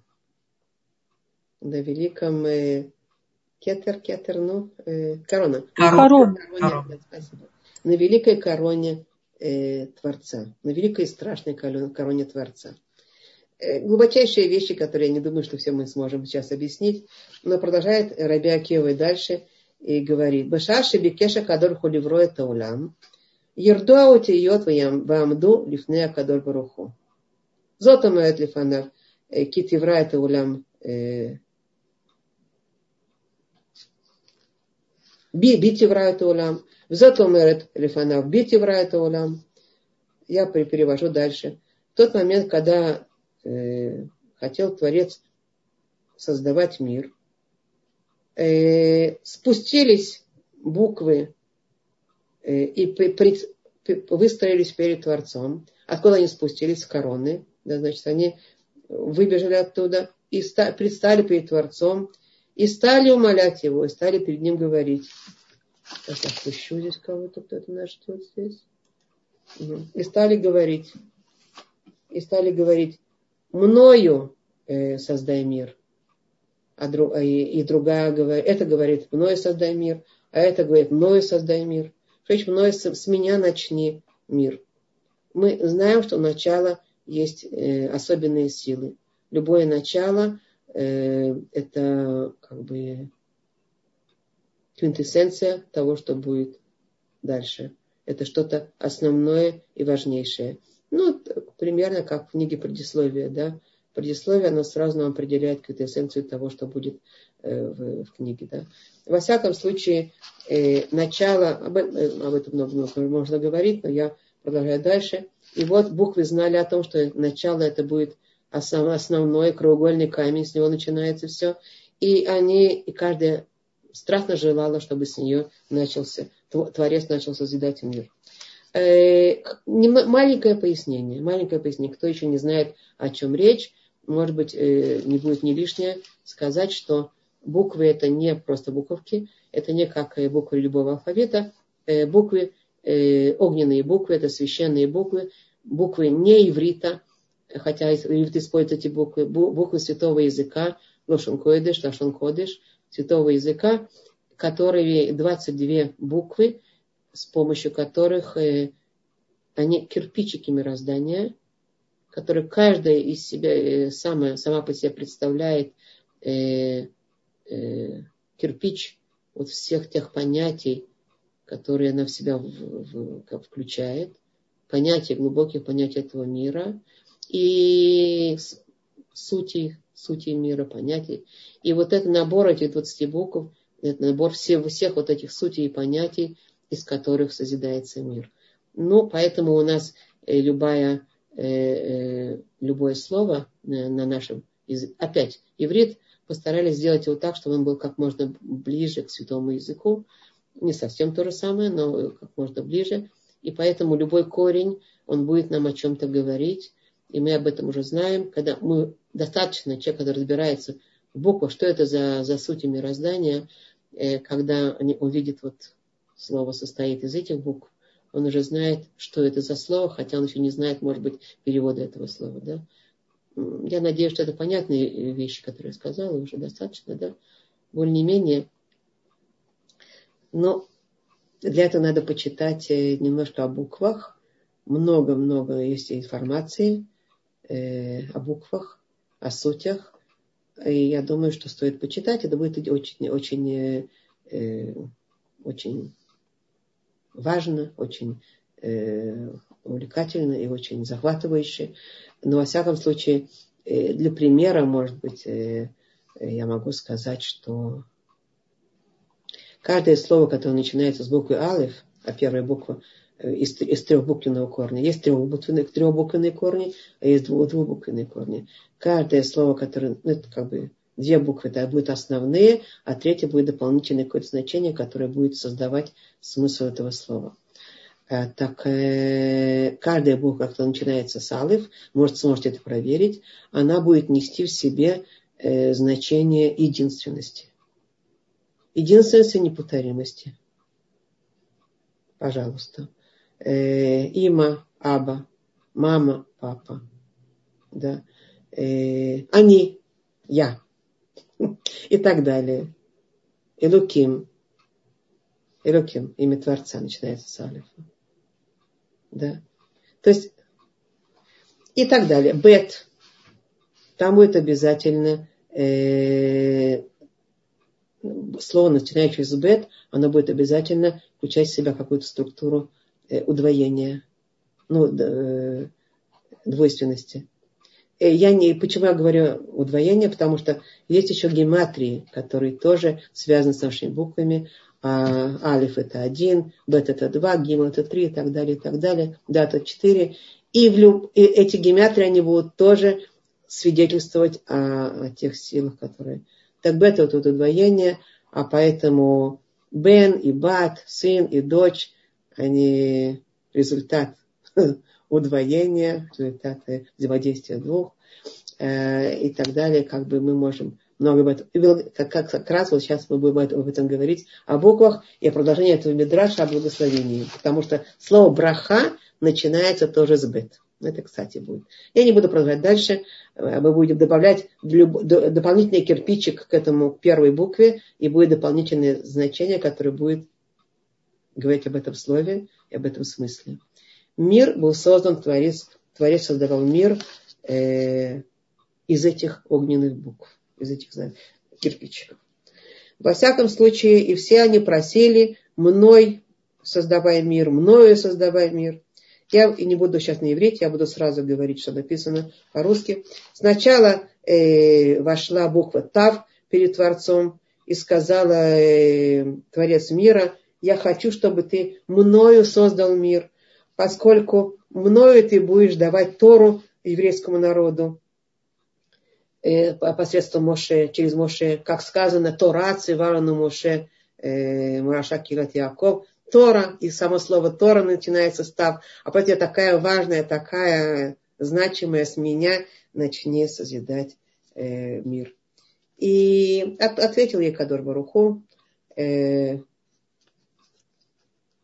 на великом э, кетер, кетер, ну, э, корона. Корона. корона. Спасибо. На великой короне э, Творца, на великой и страшной короне Творца. Э, глубочайшие вещи, которые я не думаю, что все мы сможем сейчас объяснить, но продолжает Раби Акева и дальше и говорит, «Башаши бекеша кадор хуливро это улям, ердуа утиот ваамду лифнея кадор баруху». Зотом лифанар, э, кит евра это улям э, бити в райт улам, взато мерет лифанав, бити в райт улам. Я перевожу дальше. В тот момент, когда э, хотел Творец создавать мир, э, спустились буквы э, и пред, выстроились перед Творцом. Откуда они спустились? С короны. Да, значит, они выбежали оттуда и предстали перед Творцом и стали умолять его, и стали перед ним говорить. Сейчас я спущу здесь кого-то, кто-то нас ждет здесь. И стали говорить, и стали говорить, мною э, создай мир. А друг, и, и другая говорит, это говорит, мною создай мир, а это говорит, мною создай мир. Речь мной с меня начни мир. Мы знаем, что начало есть э, особенные силы. Любое начало э, это как бы квинтэссенция того, что будет дальше. Это что-то основное и важнейшее. Ну, примерно как в книге предисловия, да. Предисловие, оно сразу нам определяет квинтэссенцию того, что будет э, в, в книге, да. Во всяком случае, э, начало, об, э, об этом много, много можно говорить, но я продолжаю дальше. И вот буквы знали о том, что начало это будет основной краеугольный камень, с него начинается все. И они, и каждая страстно желала, чтобы с нее начался, Творец начал созидать мир. Э, маленькое пояснение, маленькое пояснение. Кто еще не знает, о чем речь, может быть, э, не будет не лишнее сказать, что буквы это не просто буковки, это не как буквы любого алфавита, буквы, огненные буквы, это священные буквы, буквы не иврита, хотя иврит использует эти буквы, буквы святого языка, лошон койдыш, лошон кодыш, святого языка, которые 22 буквы, с помощью которых они кирпичики мироздания, которые каждая из себя э, сама, сама по себе представляет э, э, кирпич вот всех тех понятий, которые она в себя в, в, как включает, понятия, глубоких понятий этого мира и сути, сути мира, понятий. И вот этот набор этих 20 букв, это набор всех, всех вот этих сутей и понятий, из которых созидается мир. Ну, поэтому у нас э, любая, э, э, любое слово на нашем языке, опять, иврит постарались сделать его так, чтобы он был как можно ближе к святому языку. Не совсем то же самое, но как можно ближе. И поэтому любой корень, он будет нам о чем-то говорить. И мы об этом уже знаем. Когда мы достаточно, человек, который разбирается в буквах, что это за, за суть мироздания, когда они увидит вот слово состоит из этих букв, он уже знает, что это за слово, хотя он еще не знает, может быть, перевода этого слова. Да? Я надеюсь, что это понятные вещи, которые я сказала, уже достаточно, да, более-менее. Но для этого надо почитать э, немножко о буквах. Много-много есть информации э, о буквах, о сутях. И я думаю, что стоит почитать. Это будет очень, очень, э, э очень важно, очень э, увлекательно и очень захватывающе. Но, во всяком случае, э, для примера, может быть, э, я могу сказать, что каждое слово, которое начинается с буквы Алиф, а первая буква из, из трехбуквенного корня. Есть трехбуквенные, трехбуквенные корни, а есть двухбуквенные корни. Каждое слово, которое, ну, это как бы Две буквы да, будут основные, а третья будет дополнительное какое-то значение, которое будет создавать смысл этого слова. Э, так э, каждая буква, которая начинается с алиф, может, сможете это проверить, она будет нести в себе э, значение единственности. Единственности неповторимости. Пожалуйста. Има, аба, мама, папа. Да. Они, я [LAUGHS] и так далее. Илуким. Илуким, имя Творца начинается с алифа. Да. То есть, и так далее. Бет. Там будет обязательно э, слово, начинающее с бет, оно будет обязательно включать в себя какую-то структуру э, удвоения, ну, э, двойственности. Э, я не, почему я говорю удвоение, потому что есть еще гематрии, которые тоже связаны с нашими буквами. А, алиф это один, бет это два, гимл это три и так далее, и так далее, дата четыре. И, в люб... и эти гематрии, они будут тоже свидетельствовать о, о тех силах, которые... Так бет это вот удвоение, а поэтому бен и бат, сын и дочь, они результат [LAUGHS] удвоения, результаты взаимодействия двух э, и так далее, как бы мы можем много об этом. Как, как, как раз вот сейчас мы будем об этом говорить, о буквах и о продолжении этого мидраша, о благословении. Потому что слово браха начинается тоже с бет. Это, кстати, будет. Я не буду продолжать дальше. Э, мы будем добавлять люб... дополнительный кирпичик к этому первой букве, и будет дополнительное значение, которое будет говорить об этом слове и об этом смысле. Мир был создан, Творец, Творец создавал мир э, из этих огненных букв, из этих кирпичиков. Во всяком случае, и все они просили мной создавая мир, мною создавая мир. Я и не буду сейчас на иврите, я буду сразу говорить, что написано по-русски. Сначала э, вошла буква Тав перед Творцом и сказала э, Творец мира, я хочу, чтобы ты мною создал мир поскольку мною ты будешь давать Тору еврейскому народу. Э, посредством Моше, через Моше, как сказано, Тора циварану Моше, э, Мураша Килат Яков, Тора, и само слово Тора начинается став, а поэтому такая важная, такая значимая с меня, начни созидать э, мир. И ответил ей Кадор Баруху, э,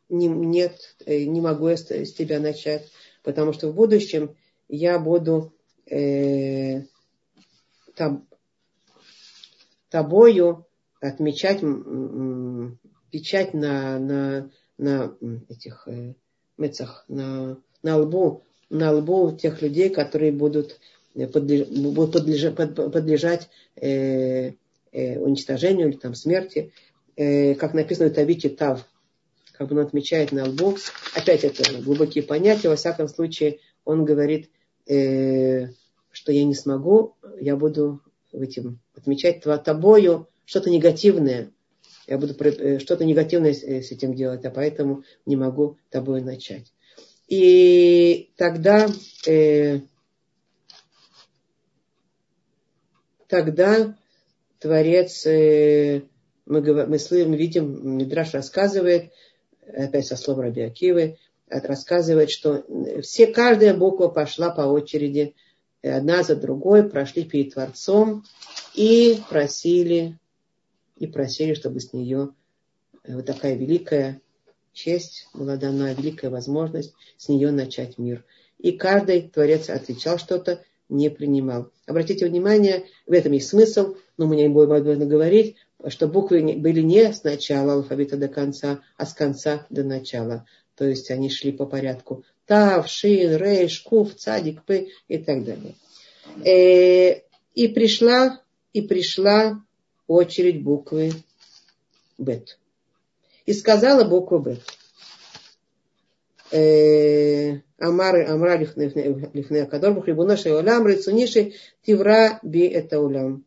не, нет, э, не могу я с, с тебя начать, потому что в будущем я буду э, таб, тобою отмечать печать на, на, на этих э, мецах, на, на лбу, на лбу тех людей, которые будут, э, подлеж, будут подлежать, э, э, уничтожению или там смерти, э, как написано в Табите Тав, как бы он отмечает на лбу. Опять это глубокие понятия. Во всяком случае, он говорит, э, что я не смогу, я буду этим отмечать тобою что-то негативное. Я буду э, что-то негативное с этим делать, а поэтому не могу тобой начать. И тогда, э, тогда Творец, э, мы, мы, мы видим, Мидраш рассказывает, опять со слов Раби Акивы, рассказывает, что все, каждая буква пошла по очереди, одна за другой, прошли перед Творцом и просили, и просили, чтобы с нее э, вот такая великая честь была дана, великая возможность с нее начать мир. И каждый Творец отвечал что-то, не принимал. Обратите внимание, в этом есть смысл, но мы не будем об этом говорить, что буквы были не с начала алфавита до конца, а с конца до начала. То есть они шли по порядку. Тав, Шин, Рейш, Куф, Цадик, П и так далее. Э, и пришла, и пришла очередь буквы Бет. И сказала букву Бет. Э, Амар, Амра лифне Акадор, Хрибунаши Олам, Рицуниши, Тивра би это улам.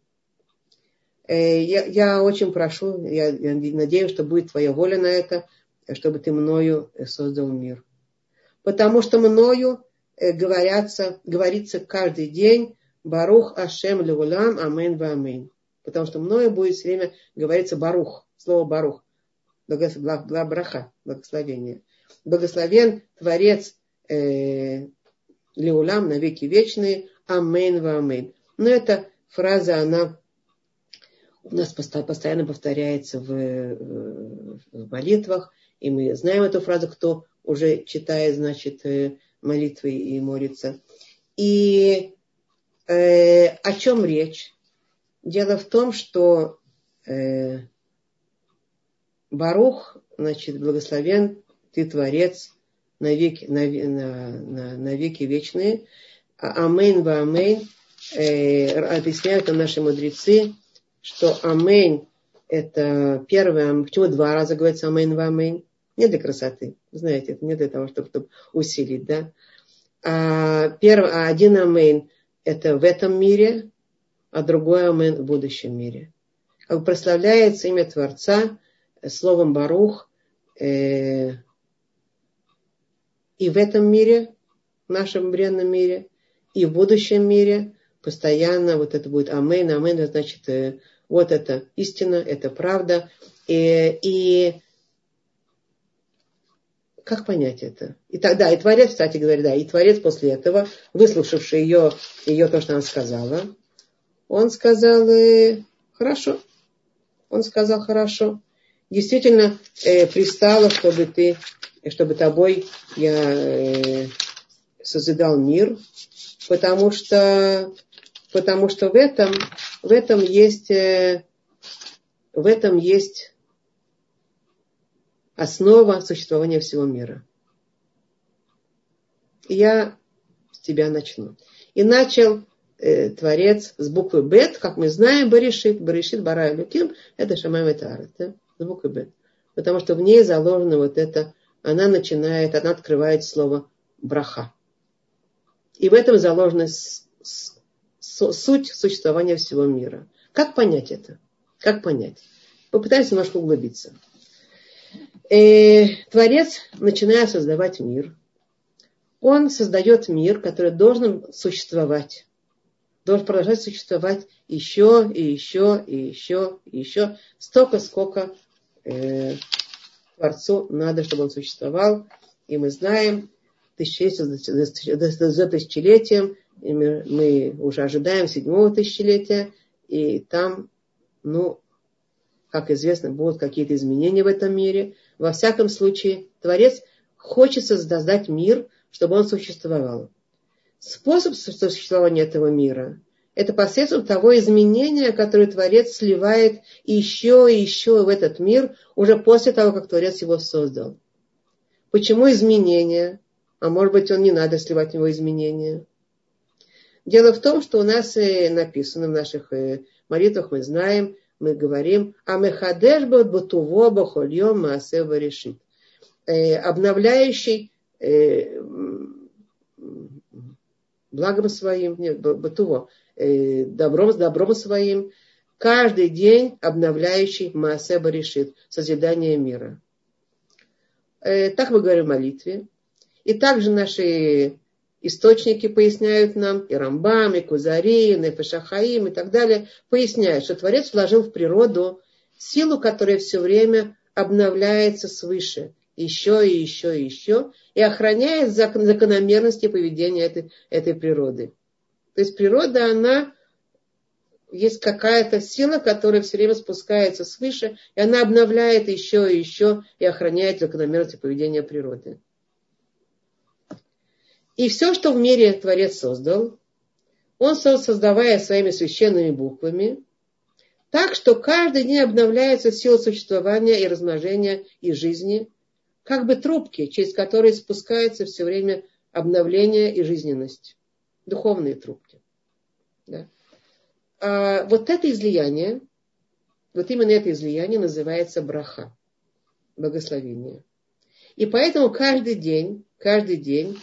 Э, я, я очень прошу, я, надеюсь, что будет твоя воля на это, чтобы ты мною создал мир. Потому что мною э, говорятся, говорится каждый день Барух Ашем Леулам Амен Вамен. Потому что мною будет все время говориться Барух, слово Барух, браха, благословение. Благословен Творец э, Леулам на веки вечные, Амен Вамен. Но эта фраза, она у нас постоянно повторяется в, в молитвах, и мы знаем эту фразу, кто уже читает, значит, э, молитвы и молится. И э, о чем речь? Дело в том, что э, ברוך, значит, благословен ты Творец на веки, на, на, на, на веки вечные. А אמן ואמן э, объясняют нам наши мудрецы, что אמן это первое, почему два раза говорится אמן ואמן? Не для красоты, знаете, это не для того, чтобы, чтобы усилить, да. А, первый, а один אמן это в этом мире, а другой אמן в будущем мире. Как прославляется имя Творца словом ברוך э, и в этом мире, в нашем бренном мире, и в будущем мире постоянно вот это будет אמן. אמן, значит, э, вот это истина, это правда. И, и как понять это? И тогда, и Творец, кстати говоря, да, и Творец после этого, выслушавший ее, ее то, что она сказала, он сказал, э, хорошо. Он сказал, хорошо. Действительно, э, пристало, чтобы ты, чтобы тобой я э, созидал мир, потому что потому что в этом, в этом есть, э, в этом есть основа существования всего мира. Я с тебя начну. И начал э, Творец с буквы Бет, как мы знаем, Баришит, Баришит, Барай Луким, это Шамай Метарет, да? с буквы Бет. Потому что в ней заложено вот это, она начинает, она открывает слово браха. И в этом заложена суть существования всего мира. Как понять это? Как понять? Попытаемся немножко углубиться. Э, Творец, начиная создавать мир, он создает мир, который должен существовать. Должен продолжать существовать еще и еще и еще и еще. Столько, сколько э, Творцу надо, чтобы он существовал. И мы знаем, тысячелетие за тысячелетием мы, уже ожидаем седьмого тысячелетия, и там Ну, как известно, будут какие-то изменения в этом мире. Во всяком случае, Творец хочет создать мир, чтобы он существовал. Способ существования этого мира – это посредством того изменения, которое Творец сливает еще и еще в этот мир уже после того, как Творец его создал. Почему изменения? А может быть, он не надо сливать в него изменения. Дело в том, что у нас написано в наших э, молитвах, мы знаем, мы говорим, а мехадеш батуво бахольем маасева решит. Э, обновляющий э, благом своим, нет, батуво, добром, добром своим, каждый день обновляющий Маасеба решит, созидание мира. Так мы говорим в молитве. И также наши источники поясняют нам, и Рамбам, и Кузари, и Нефешахаим и так далее, поясняют, что Творец вложил в природу силу, которая все время обновляется свыше, еще и еще и еще, и охраняет закон, закономерности поведения этой, этой природы. То есть природа, она есть какая-то сила, которая все время спускается свыше, и она обновляет еще и еще и охраняет закономерности поведения природы. И все, что в мире Творец создал, он создавая своими священными буквами, так что каждый день обновляется сила существования и размножения и жизни, как бы трубки, через которые спускается все время обновление и жизненность. Духовные трубки. Да. А вот это излияние, вот именно это излияние называется браха, благословение. И поэтому каждый день, каждый день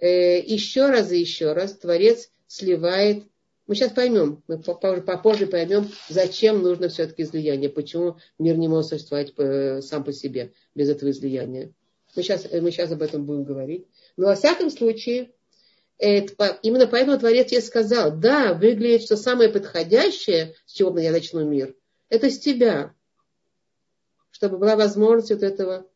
э, еще раз и еще раз Творец сливает. Мы сейчас поймем, мы попозже, поймем, зачем нужно все-таки излияние, почему мир не может существовать сам по себе без этого излияния. Мы сейчас, мы сейчас об этом будем говорить. Но во всяком случае, это, именно поэтому Творец я сказал, да, выглядит, что самое подходящее, с чего я начну мир, это с тебя. Чтобы была возможность вот этого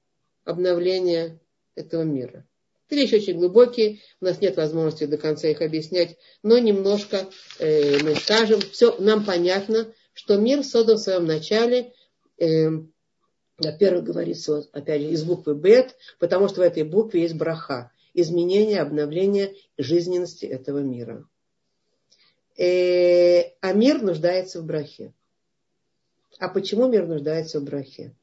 обновления этого мира. Это вещи очень глубокие, у нас нет возможности до конца их объяснять, но немножко э, мы скажем, все нам понятно, что мир создан в своем начале, э, во-первых, говорится, опять же, из буквы Бет, потому что в этой букве есть браха, изменение, обновление жизненности этого мира. Э, а мир нуждается в брахе. А почему мир нуждается в брахе?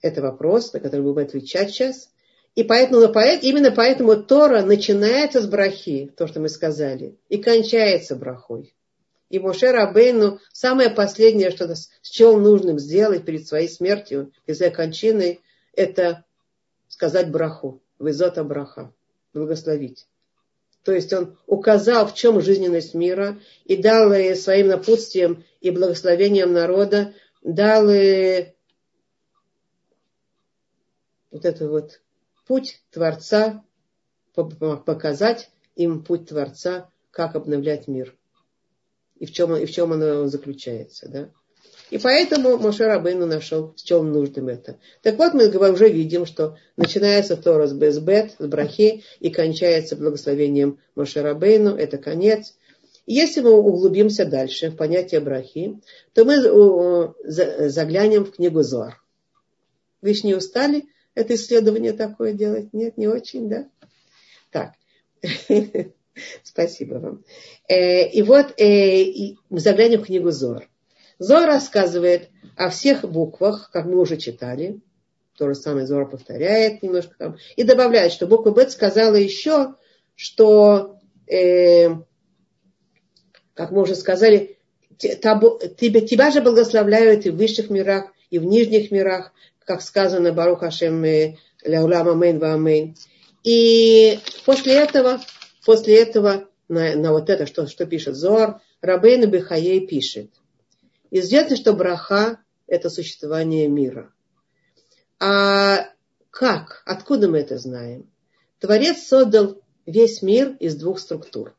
Это вопрос, на который будем отвечать сейчас. И поэтому, именно поэтому Тора начинается с брахи, то, что мы сказали, и кончается брахой. И Моше Рабейну самое последнее, что счел нужным сделать перед своей смертью, перед своей кончиной, это сказать браху, вызота браха, благословить. То есть он указал, в чем жизненность мира, и дал своим напутствием и благословением народа, дал вот это вот путь Творца, показать им путь Творца, как обновлять мир. И в чем, и в чем оно заключается. Да? И поэтому Моше Рабейну нашел, с чем нужным это. Так вот, мы уже видим, что начинается Тора с Безбет, с Брахи, и кончается благословением Моше Рабейну, это конец. Если мы углубимся дальше в понятие Брахи, то мы заглянем в книгу Зор. Вы еще не устали? Это исследование такое делать? Нет, не очень, да? Так. [LAUGHS] Спасибо вам. Э, и вот э, мы заглянем в книгу Зор. Зор рассказывает о всех буквах, как мы уже читали. То же самое Зор повторяет немножко там. И добавляет, что буква Бет сказала еще, что, э, как мы уже сказали, тебя, тебя же благословляют и в высших мирах, и в нижних мирах как сказано Барух Хашем Ляулам Амейн Вамейн. И после этого, после этого, на, на вот это, что, что пишет Зор, Рабейн Бехаей пишет. Известно, что браха – это существование мира. А как? Откуда мы это знаем? Творец создал весь мир из двух структур.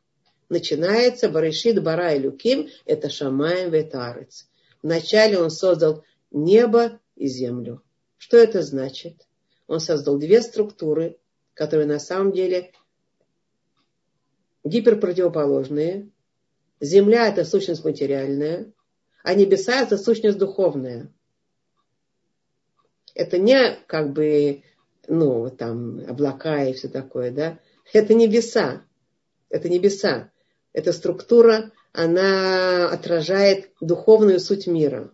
Начинается Барышит Бара и Люким, это Шамаем Ветарец. Вначале он создал небо и землю. Что это значит? Он создал две структуры, которые на самом деле гиперпротивоположные. Земля – это сущность материальная, А небеса это сущность духовная. Это не как бы, ну, там, облака и все такое, да. Это небеса. Это небеса. Это структура, она отражает духовную суть мира.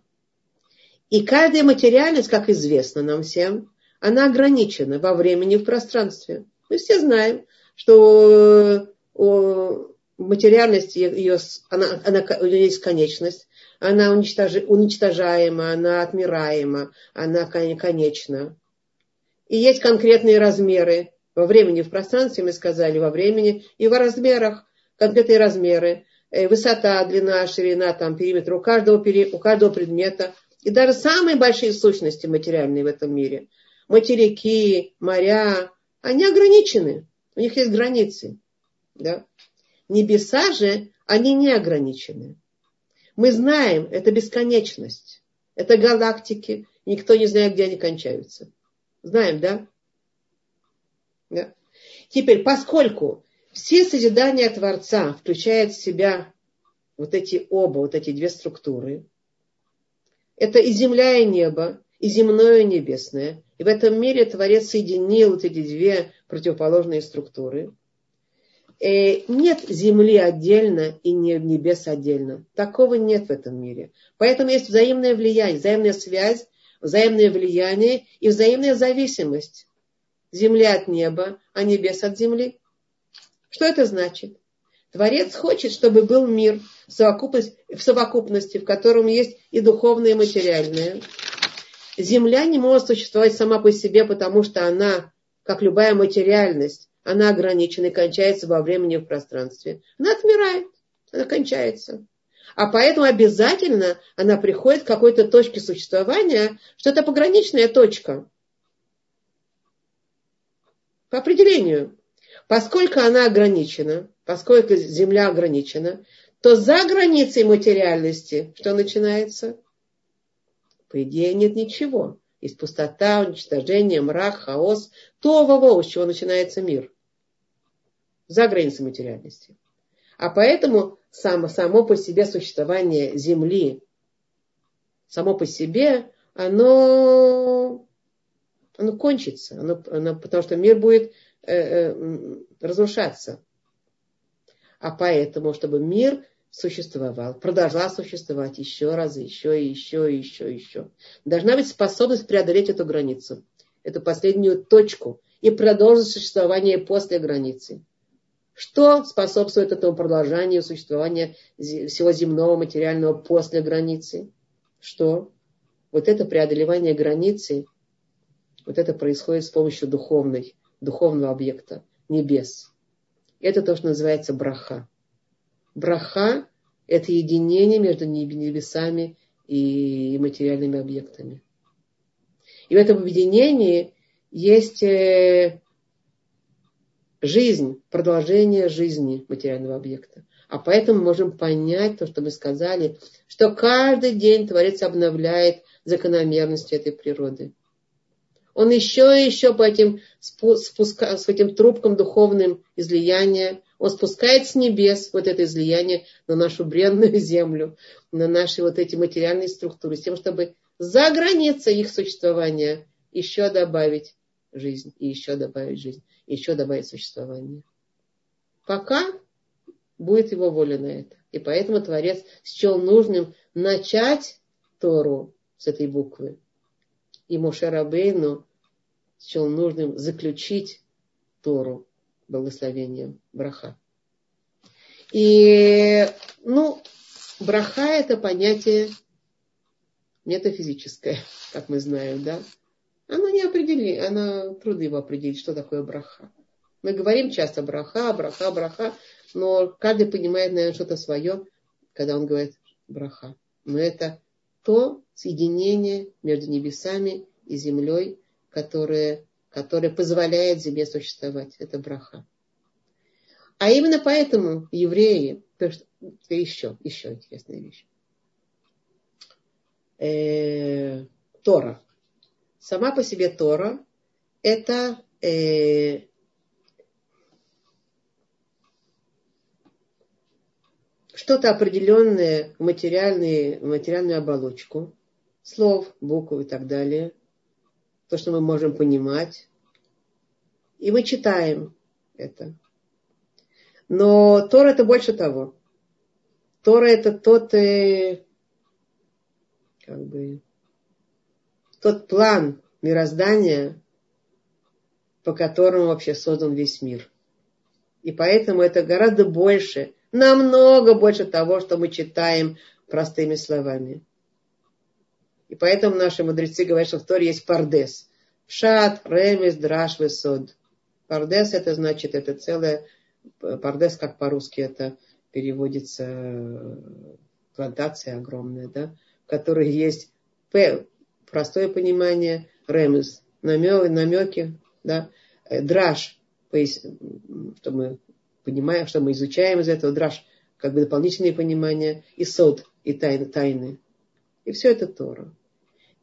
И каждая материальность, как известно нам всем, она ограничена во времени и в пространстве. Мы все знаем, что э, материальность ее, она, она, у нее есть конечность, она уничтожи, уничтожаема, она отмираема, она конечна. И есть конкретные размеры во времени в пространстве, мы сказали, во времени и в размерах, конкретные размеры, э, высота, длина, ширина, там, периметр у каждого, у каждого предмета. И даже самые большие сущности материальные в этом мире, материки, моря, они ограничены. У них есть границы. Да? Небеса же, они не ограничены. Мы знаем, это бесконечность. Это галактики. Никто не знает, где они кончаются. Знаем, да? да? Теперь, поскольку все созидания Творца включают в себя вот эти оба, вот эти две структуры, это и земля, и небо, и земное, и небесное. И в этом мире Творец соединил вот эти две противоположные структуры – Э, нет земли отдельно и небес отдельно. Такого нет в этом мире. Поэтому есть взаимное влияние, взаимная связь, взаимное влияние и взаимная зависимость. Земля от неба, а небес от земли. Что это значит? Творец хочет, чтобы был мир в совокупности, в, совокупности, в котором есть и духовное, и материальное. Земля не может существовать сама по себе, потому что она, как любая материальность, она ограничена и кончается во времени и в пространстве. Она отмирает, она кончается. А поэтому обязательно она приходит к какой-то точке существования, что это пограничная точка. По определению. Поскольку она ограничена, поскольку Земля ограничена, то за границей материальности что начинается? По идее нет ничего. Есть пустота, уничтожение, мрак, хаос. То, во, с чего начинается мир за границей материальности. А поэтому само, само по себе существование Земли, само по себе, оно, оно кончится, оно, оно, потому что мир будет разрушаться. А поэтому, чтобы мир существовал, продолжал существовать еще раз, еще, и еще, и еще, и еще. Должна быть способность преодолеть эту границу, эту последнюю точку и продолжить существование после границы. Что способствует этому продолжанию существования всего земного материального после границы? Что? Вот это преодолевание границы, вот это происходит с помощью духовной, духовного объекта, небес. Это то, что называется браха. Браха – это единение между небесами и материальными объектами. И в этом объединении есть э, жизнь, продолжение жизни материального объекта. А поэтому можем понять то, что мы сказали, что каждый день Творец обновляет закономерности этой природы. Он еще и еще по этим, спуска, с этим трубкам духовным излияния, он спускает с небес вот это излияние на нашу бренную [LAUGHS] землю, на наши вот эти материальные структуры, с тем, чтобы за границей их существования еще добавить жизнь и еще добавить жизнь еще добавить существование. Пока будет его воля на это. И поэтому Творец счел нужным начать Тору с этой буквы. И Мошерабейну счел нужным заключить Тору благословением браха. И, ну, браха это понятие метафизическое, как мы знаем, да. Оно не определили, оно трудно его определить, что такое браха. Мы говорим часто браха, браха, браха, но каждый понимает, наверное, что-то свое, когда он говорит браха. Но это то соединение между небесами и землей, которое, которое позволяет земле существовать. Это браха. А именно поэтому евреи, еще, еще интересная вещь. Э, Тора сама по себе Тора это э, что-то определенное, материальную, материальную оболочку, слов, букв и так далее, то, что мы можем понимать, и мы читаем это. Но Тора это больше того. Тора это тот, э, как бы, тот план мироздания, по которому вообще создан весь мир. И поэтому это гораздо больше, намного больше того, что мы читаем простыми словами. И поэтому наши мудрецы говорят, что в Торе есть пардес. Шат, ремес, драш, весод. Пардес это значит, это целое, пардес как по-русски это переводится э, плантация огромная, да, в которой есть п, простое понимание, ремес, намеки, намеки да, э, драж, что мы понимаем, что мы изучаем из этого, драж, как бы дополнительные понимания, и сод, и тайны, тайны. И все это Тора.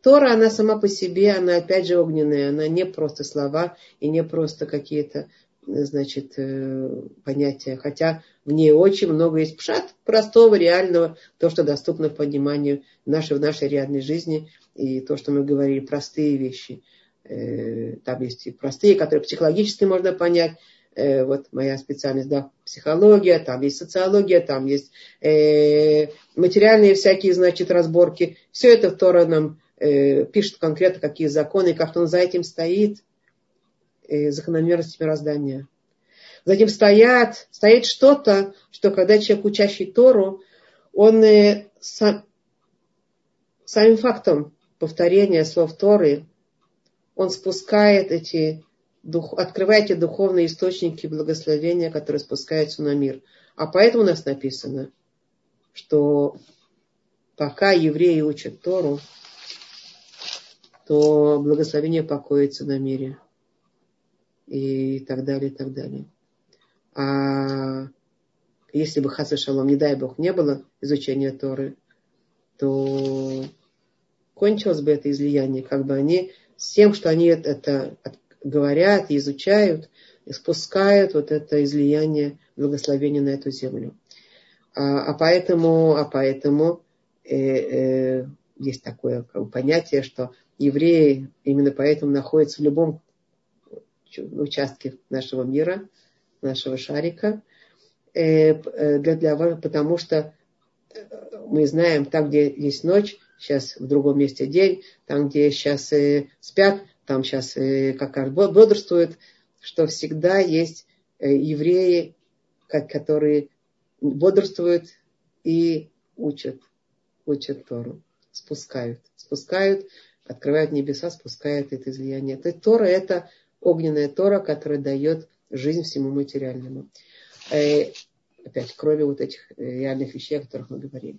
Тора, она сама по себе, она опять же огненная, она не просто слова и не просто какие-то, значит, э, понятия, хотя в ней очень много есть пшат простого, реального, то, что доступно пониманию нашей, в нашей реальной жизни, и то, что мы говорили, простые вещи. Э, там есть и простые, которые психологически можно понять, э, вот моя специальность, да, психология, там есть социология, там есть материальные всякие, значит, разборки. Все это Тора нам э, пишет конкретно, какие законы, как он за этим стоит, э, закономерность мироздания. За этим стоят, стоит что-то, что когда человек, учащий Тору, он э, сам, самим фактом повторения слов Торы, он спускает эти, дух, открывает эти духовные источники благословения, которые спускаются на мир. А поэтому у нас написано, что пока евреи учат Тору, то благословение покоится на мире. И так далее, и так далее. А если бы Хаса Шалом, не дай Бог, не было изучения Торы, то кончилось бы это излияние, как бы они с тем, что они это говорят изучают, спускают вот это излияние благословения на эту землю. А, а поэтому, а поэтому э, э, есть такое как бы, понятие, что евреи именно поэтому находятся в любом участке нашего мира, нашего шарика, э, э, для, для, потому что э, мы знаем, там, где есть ночь, сейчас в другом месте день, там, где сейчас спят, там сейчас как раз бодрствуют, что всегда есть евреи, которые бодрствуют и учат, учат Тору, спускают, спускают открывает небеса, спускает это излияние. То есть Тора это огненная Тора, которая дает жизнь всему материальному. Э, опять, кроме вот этих э, реальных вещей, о которых мы говорили.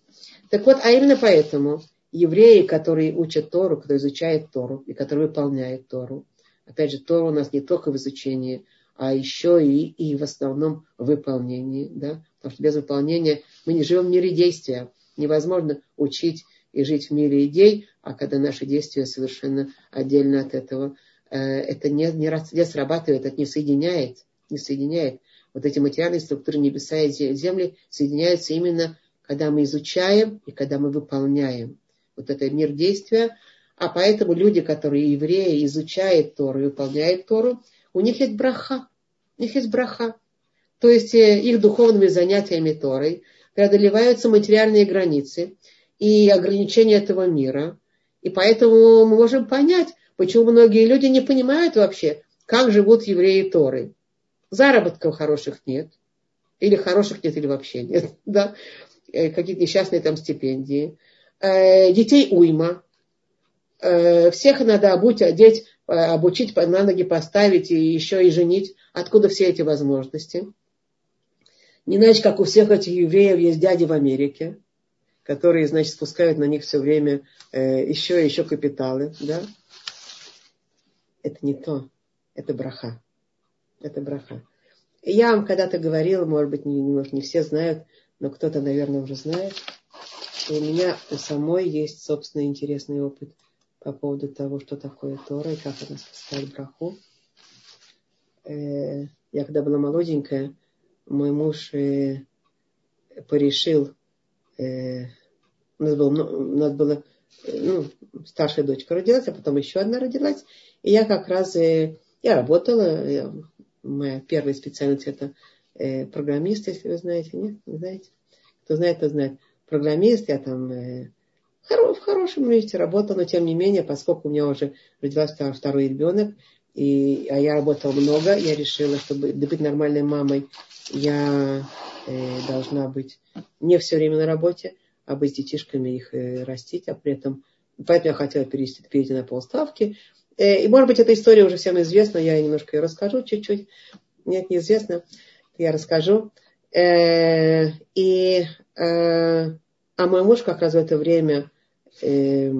Так вот, а именно поэтому евреи, которые учат Тору, которые изучают Тору и которые выполняют Тору, опять же, Тора у нас не только в изучении, а еще и, и в основном в выполнении, да, потому что без выполнения мы не живем в мире действия. Невозможно учить и жить в мире идей, а когда наши действия совершенно отдельно от этого, э, это не, не, не срабатывает, это не соединяет, не соединяет. Вот эти материальные структуры небеса и земли соединяются именно, когда мы изучаем и когда мы выполняем. Вот это мир действия. А поэтому люди, которые евреи, изучают Тору и выполняют Тору, у них есть браха. У них есть браха. То есть э, их духовными занятиями Торой преодолеваются материальные границы и ограничения этого мира. И поэтому мы можем понять, почему многие люди не понимают вообще, как живут евреи Торы. Заработков хороших нет. Или хороших нет, или вообще нет. [LAUGHS] Да? Э, какие-то несчастные там стипендии. Э, детей уйма. Э, всех надо обуть, одеть, обучить, на ноги поставить и еще и женить. Откуда все эти возможности? Не иначе, как у всех этих евреев есть дяди в Америке которые, значит, спускают на них все время э, еще и еще капиталы, да? Это не то, это браха. Это браха. Я вам когда-то говорила, может быть, не, может, не все знают, но кто-то, наверное, уже знает, что у меня у самой есть собственный интересный опыт по поводу того, что такое Тора и как она спускает браху. Э, я когда была молоденькая, мой муж э, порешил, э, у нас было, у нас было ну, старшая дочка родилась, а потом еще одна родилась. И я как раз, э, я работала, я, моя первая специальность это э, программист, если вы знаете, нет, не знаете? Кто знает, то знает. Программист, я там э, в хорошем месте работала, но тем не менее, поскольку у меня уже родился второй ребенок, и, а я работала много, я решила, чтобы быть нормальной мамой, я э, должна быть не все время на работе, а быть с детишками их э, растить, а при этом, поэтому я хотела перейти, перейти на полставки. Э, и, может быть, эта история уже всем известна, я немножко ее расскажу чуть-чуть. Нет, неизвестно, я расскажу. Э, и, э, а мой муж как раз в это время э,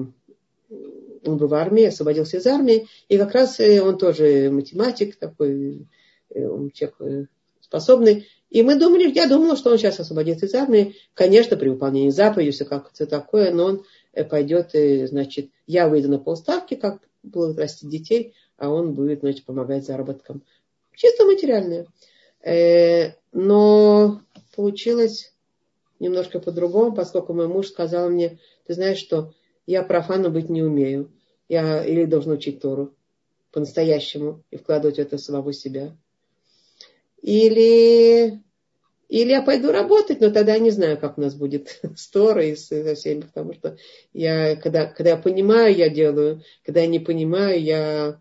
он был в армии, освободился из армии, и как раз э, он тоже математик такой, э, он человек способный. И мы думали, я думала, что он сейчас освободится из армии, конечно, при выполнении заповедей, все как то такое, но он пойдет, значит, я выйду на полставки, как было растить детей, а он будет, значит, помогать заработкам. Чисто материальное. Но получилось немножко по-другому, поскольку мой муж сказал мне, ты знаешь что, я профану быть не умею. Я или должен учить Тору по-настоящему и вкладывать это самого себя. Или, или я пойду работать, но тогда я не знаю, как у нас будет [LAUGHS] с Торой и со всеми, потому что я, когда, когда я понимаю, я делаю, когда я не понимаю, я,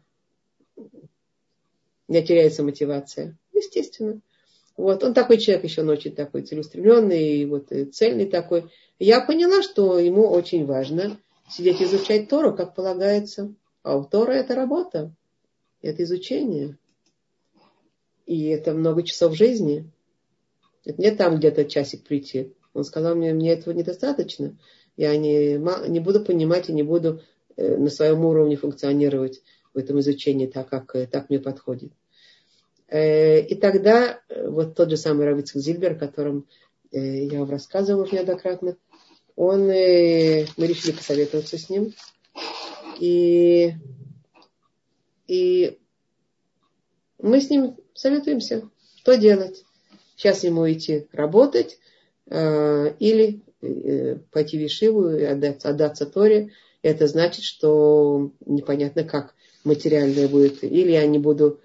меня теряется мотивация. Естественно. Вот, он такой человек еще, очень такой целеустремленный, вот и цельный такой. Я поняла, что ему очень важно сидеть изучать Тору, как полагается. А у Тора это работа, это изучение. И это много часов жизни. Это не там где-то часик прийти. Он сказал мне, мне этого недостаточно. Я не, не буду понимать и не буду э, на своем уровне функционировать в этом изучении так, как э, так мне подходит. Э, и тогда вот тот же самый Равицкий Зильбер, о котором я вам рассказывала уже неоднократно, он, мы решили посоветоваться с ним. И, и мы с ним советуемся, что делать. Сейчас ему идти работать э, или э, пойти в Ишиву и отдаться, отдаться Торе. Это значит, что непонятно как материальное будет. Или я не буду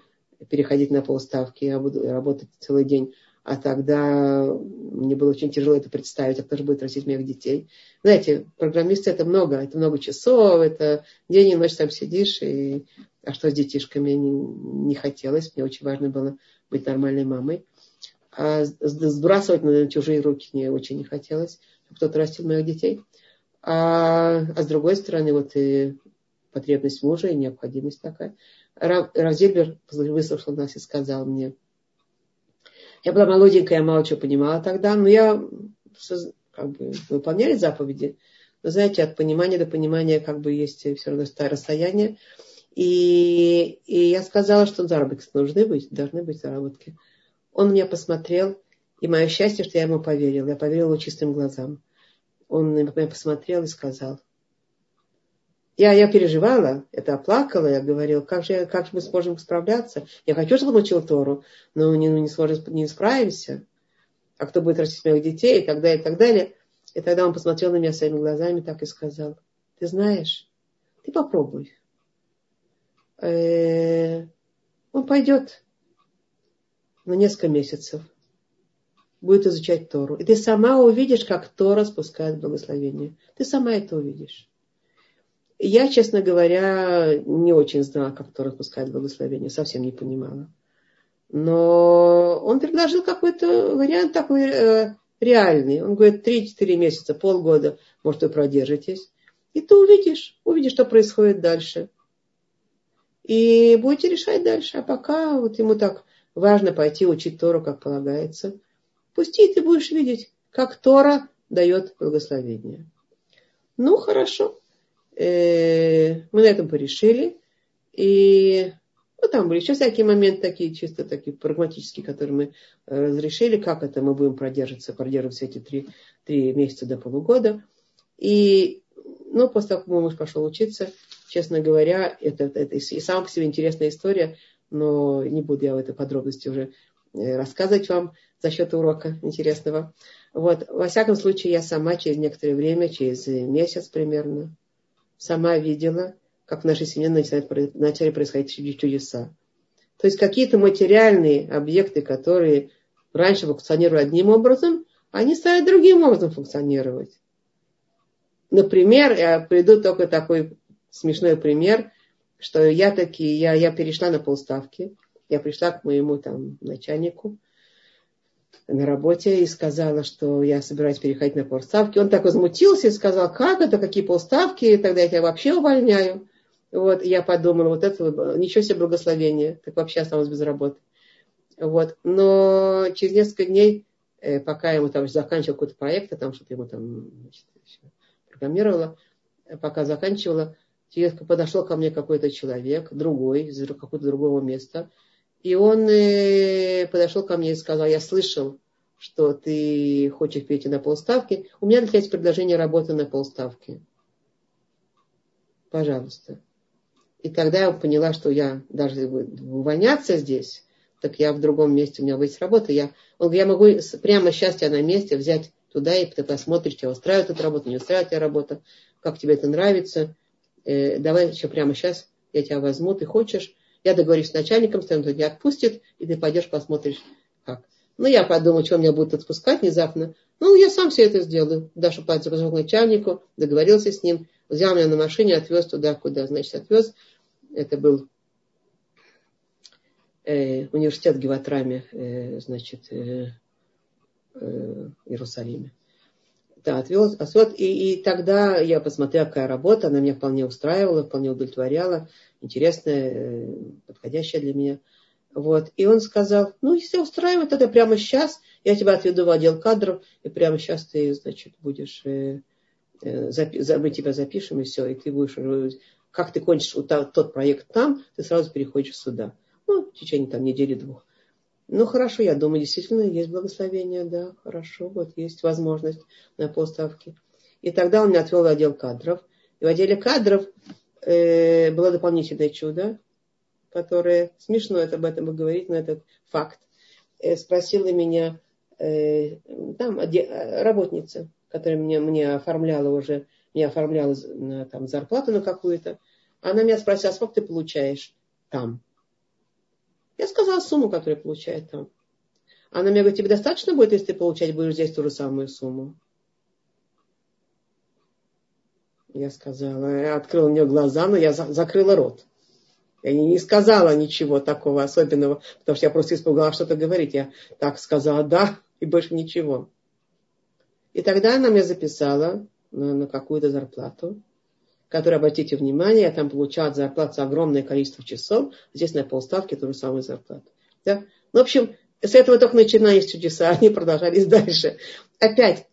переходить на полставки, я буду работать целый день а тогда мне было очень тяжело это представить, а кто же будет растить моих детей. Знаете, программисты это много, это много часов, это день и ночь там сидишь, и... а что с детишками не, не хотелось, мне очень важно было быть нормальной мамой. А сбрасывать на чужие руки мне очень не хотелось, чтобы кто-то растил моих детей. А, а с другой стороны, вот и потребность мужа и необходимость такая. Рав, Рав Зильбер выслушал нас и сказал мне, я была молоденькая, я мало чего понимала тогда, но я как бы выполняли заповеди. Но знаете, от понимания до понимания как бы есть все равно расстояние. И, и я сказала, что заработки нужны быть, должны быть заработки. Он меня посмотрел, и мое счастье, что я ему поверила. Я поверила его чистым глазам. Он на меня посмотрел и сказал, я, я переживала, это оплакала, я говорила, как же, как же мы сможем справляться. Я хочу, чтобы учил Тору, но не, не, сможем, не справимся. А кто будет растить моих детей и так далее, и так далее. И тогда он посмотрел на меня своими глазами так и сказал, ты знаешь, ты попробуй. Э-э- он пойдет на несколько месяцев, будет изучать Тору. И ты сама увидишь, как Тора спускает благословение. Ты сама это увидишь. Я, честно говоря, не очень знала, как Тора распускает благословение, совсем не понимала. Но он предложил какой-то вариант такой э, реальный. Он говорит, 3-4 месяца, полгода, может, вы продержитесь. И ты увидишь, увидишь, что происходит дальше. И будете решать дальше. А пока вот ему так важно пойти учить Тору, как полагается. Пусти, ты будешь видеть, как Тора дает благословение. Ну, хорошо. Э, мы на этом порешили. И ну, там были еще всякие моменты такие, чисто такие прагматические, которые мы э, разрешили, как это мы будем продержаться, продерживаться эти три, три месяца до полугода. И, ну, после того, как мой муж пошел учиться, честно говоря, это, это и сама по себе интересная история, но не буду я в этой подробности уже э, рассказывать вам за счет урока интересного. Вот. Во всяком случае, я сама через некоторое время, через месяц примерно, сама видела, как в нашей семье начали происходить чудеса. То есть какие-то материальные объекты, которые раньше функционировали одним образом, они стали другим образом функционировать. Например, я приду только такой смешной пример, что я таки, я, я перешла на полставки, я пришла к моему там начальнику на работе и сказала, что я собираюсь переходить на полставки. Он так возмутился и сказал, как это, какие полставки, тогда я тебя вообще увольняю. Вот, я подумала, вот это ничего себе благословение, так вообще осталось без работы. Вот, но через несколько дней, э, пока ему там заканчивал какой-то проект, а там что-то ему там значит, программировала, пока заканчивала, подошел ко мне какой-то человек, другой, из какого-то другого места, и он э, подошел ко мне и сказал, я слышал, что ты хочешь перейти на полставки, у меня для тебя есть предложение работы на полставки. Пожалуйста. И тогда я поняла, что я даже увольняться здесь, так я в другом месте, у меня есть работа. Я, он говорит, я могу прямо сейчас тебя на месте взять туда, и ты посмотришь, тебя устраивает эта работа, не устраивает тебя работа, как тебе это нравится. Э, давай еще прямо сейчас я тебя возьму, ты хочешь. Я договорюсь с начальником, что он тебя отпустит, и ты пойдешь посмотришь, как. Ну, я подумал, что меня будет отпускать внезапно. Ну, я сам все это сделаю. Даша позвонил к начальнику, договорился с ним, взял меня на машине, отвез туда, куда, значит, отвез. Это был э, университет Геватрами, э, значит, э, э, Иерусалиме. Да, отвез, отвез. И, и тогда я посмотрела, какая работа, она меня вполне устраивала, вполне удовлетворяла, интересная, э, подходящая для меня. Вот. И он сказал, ну, если устраивает, тогда прямо сейчас я тебя отведу в отдел кадров, и прямо сейчас ты, значит, будешь, э, э, запи- мы тебя запишем, и все, и ты будешь, как ты кончишь тот проект там, ты сразу переходишь сюда. Ну, в течение там недели-двух. Ну, хорошо, я думаю, действительно есть благословение, да, хорошо, вот есть возможность на поставки. И тогда он меня отвел в отдел кадров. И в отделе кадров э, было дополнительное чудо, которое, смешно это об этом говорить, но этот факт, э, спросила меня э, там работница, которая мне, мне оформляла уже, мне оформляла на, там, зарплату на какую-то. Она меня спросила, а сколько ты получаешь там? Я сказала сумму, которую получает там. Она мне говорит, тебе достаточно будет, если ты получать будешь здесь ту же самую сумму? Я сказала, я открыла у нее глаза, но я за, закрыла рот. Я не, сказала ничего такого особенного, потому что я просто испугалась что-то говорить. Я так сказала да, и больше ничего. И тогда она мне записала на, на какую-то зарплату который, обратите внимание, там получал зарплату за огромное количество часов, здесь на полставки ту же самую зарплату. Да? Ну, в общем, с этого только начинались чудеса, [LAUGHS] они продолжались дальше. Опять,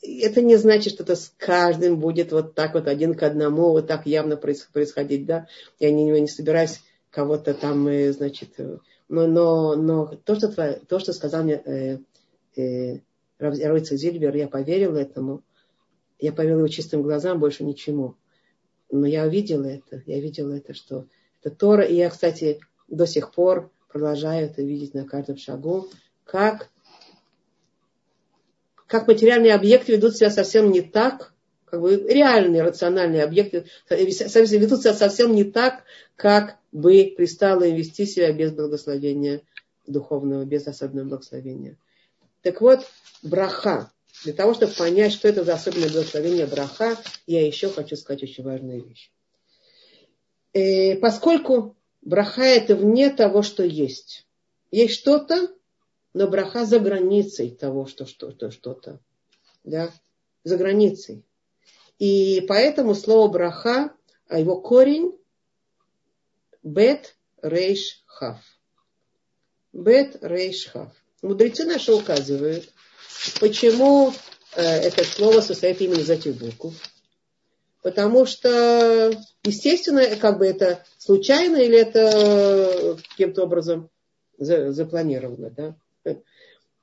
это не значит, что это с каждым будет вот так вот один к одному, вот так явно происходить, да. Я не, не собираюсь кого-то там, э, значит, э, но, но, но то, что, то, что сказал мне э, э, Зильбер, я поверила этому, я поверила его чистым глазам, больше ничему. Но я видела это, я видела это, что это Тора. И я, кстати, до сих пор продолжаю это видеть на каждом шагу, как, как материальные объекты ведут себя совсем не так, как бы реальные рациональные объекты ведут себя совсем не так, как бы пристало им вести себя без благословения духовного, без особенного благословения. Так вот, браха, для того, чтобы понять, что это за особенное благословение браха, я еще хочу сказать очень важную вещь. И э, поскольку браха это вне того, что есть. Есть что-то, но браха за границей того, что что-то, что-то. Да? За границей. И поэтому слово браха, а его корень бет рейш хав. Бет рейш хав. Мудрецы наши указывают, Почему э, это слово состоит именно из этих букв? Потому что, естественно, как бы это случайно или это каким-то образом запланировано. Да?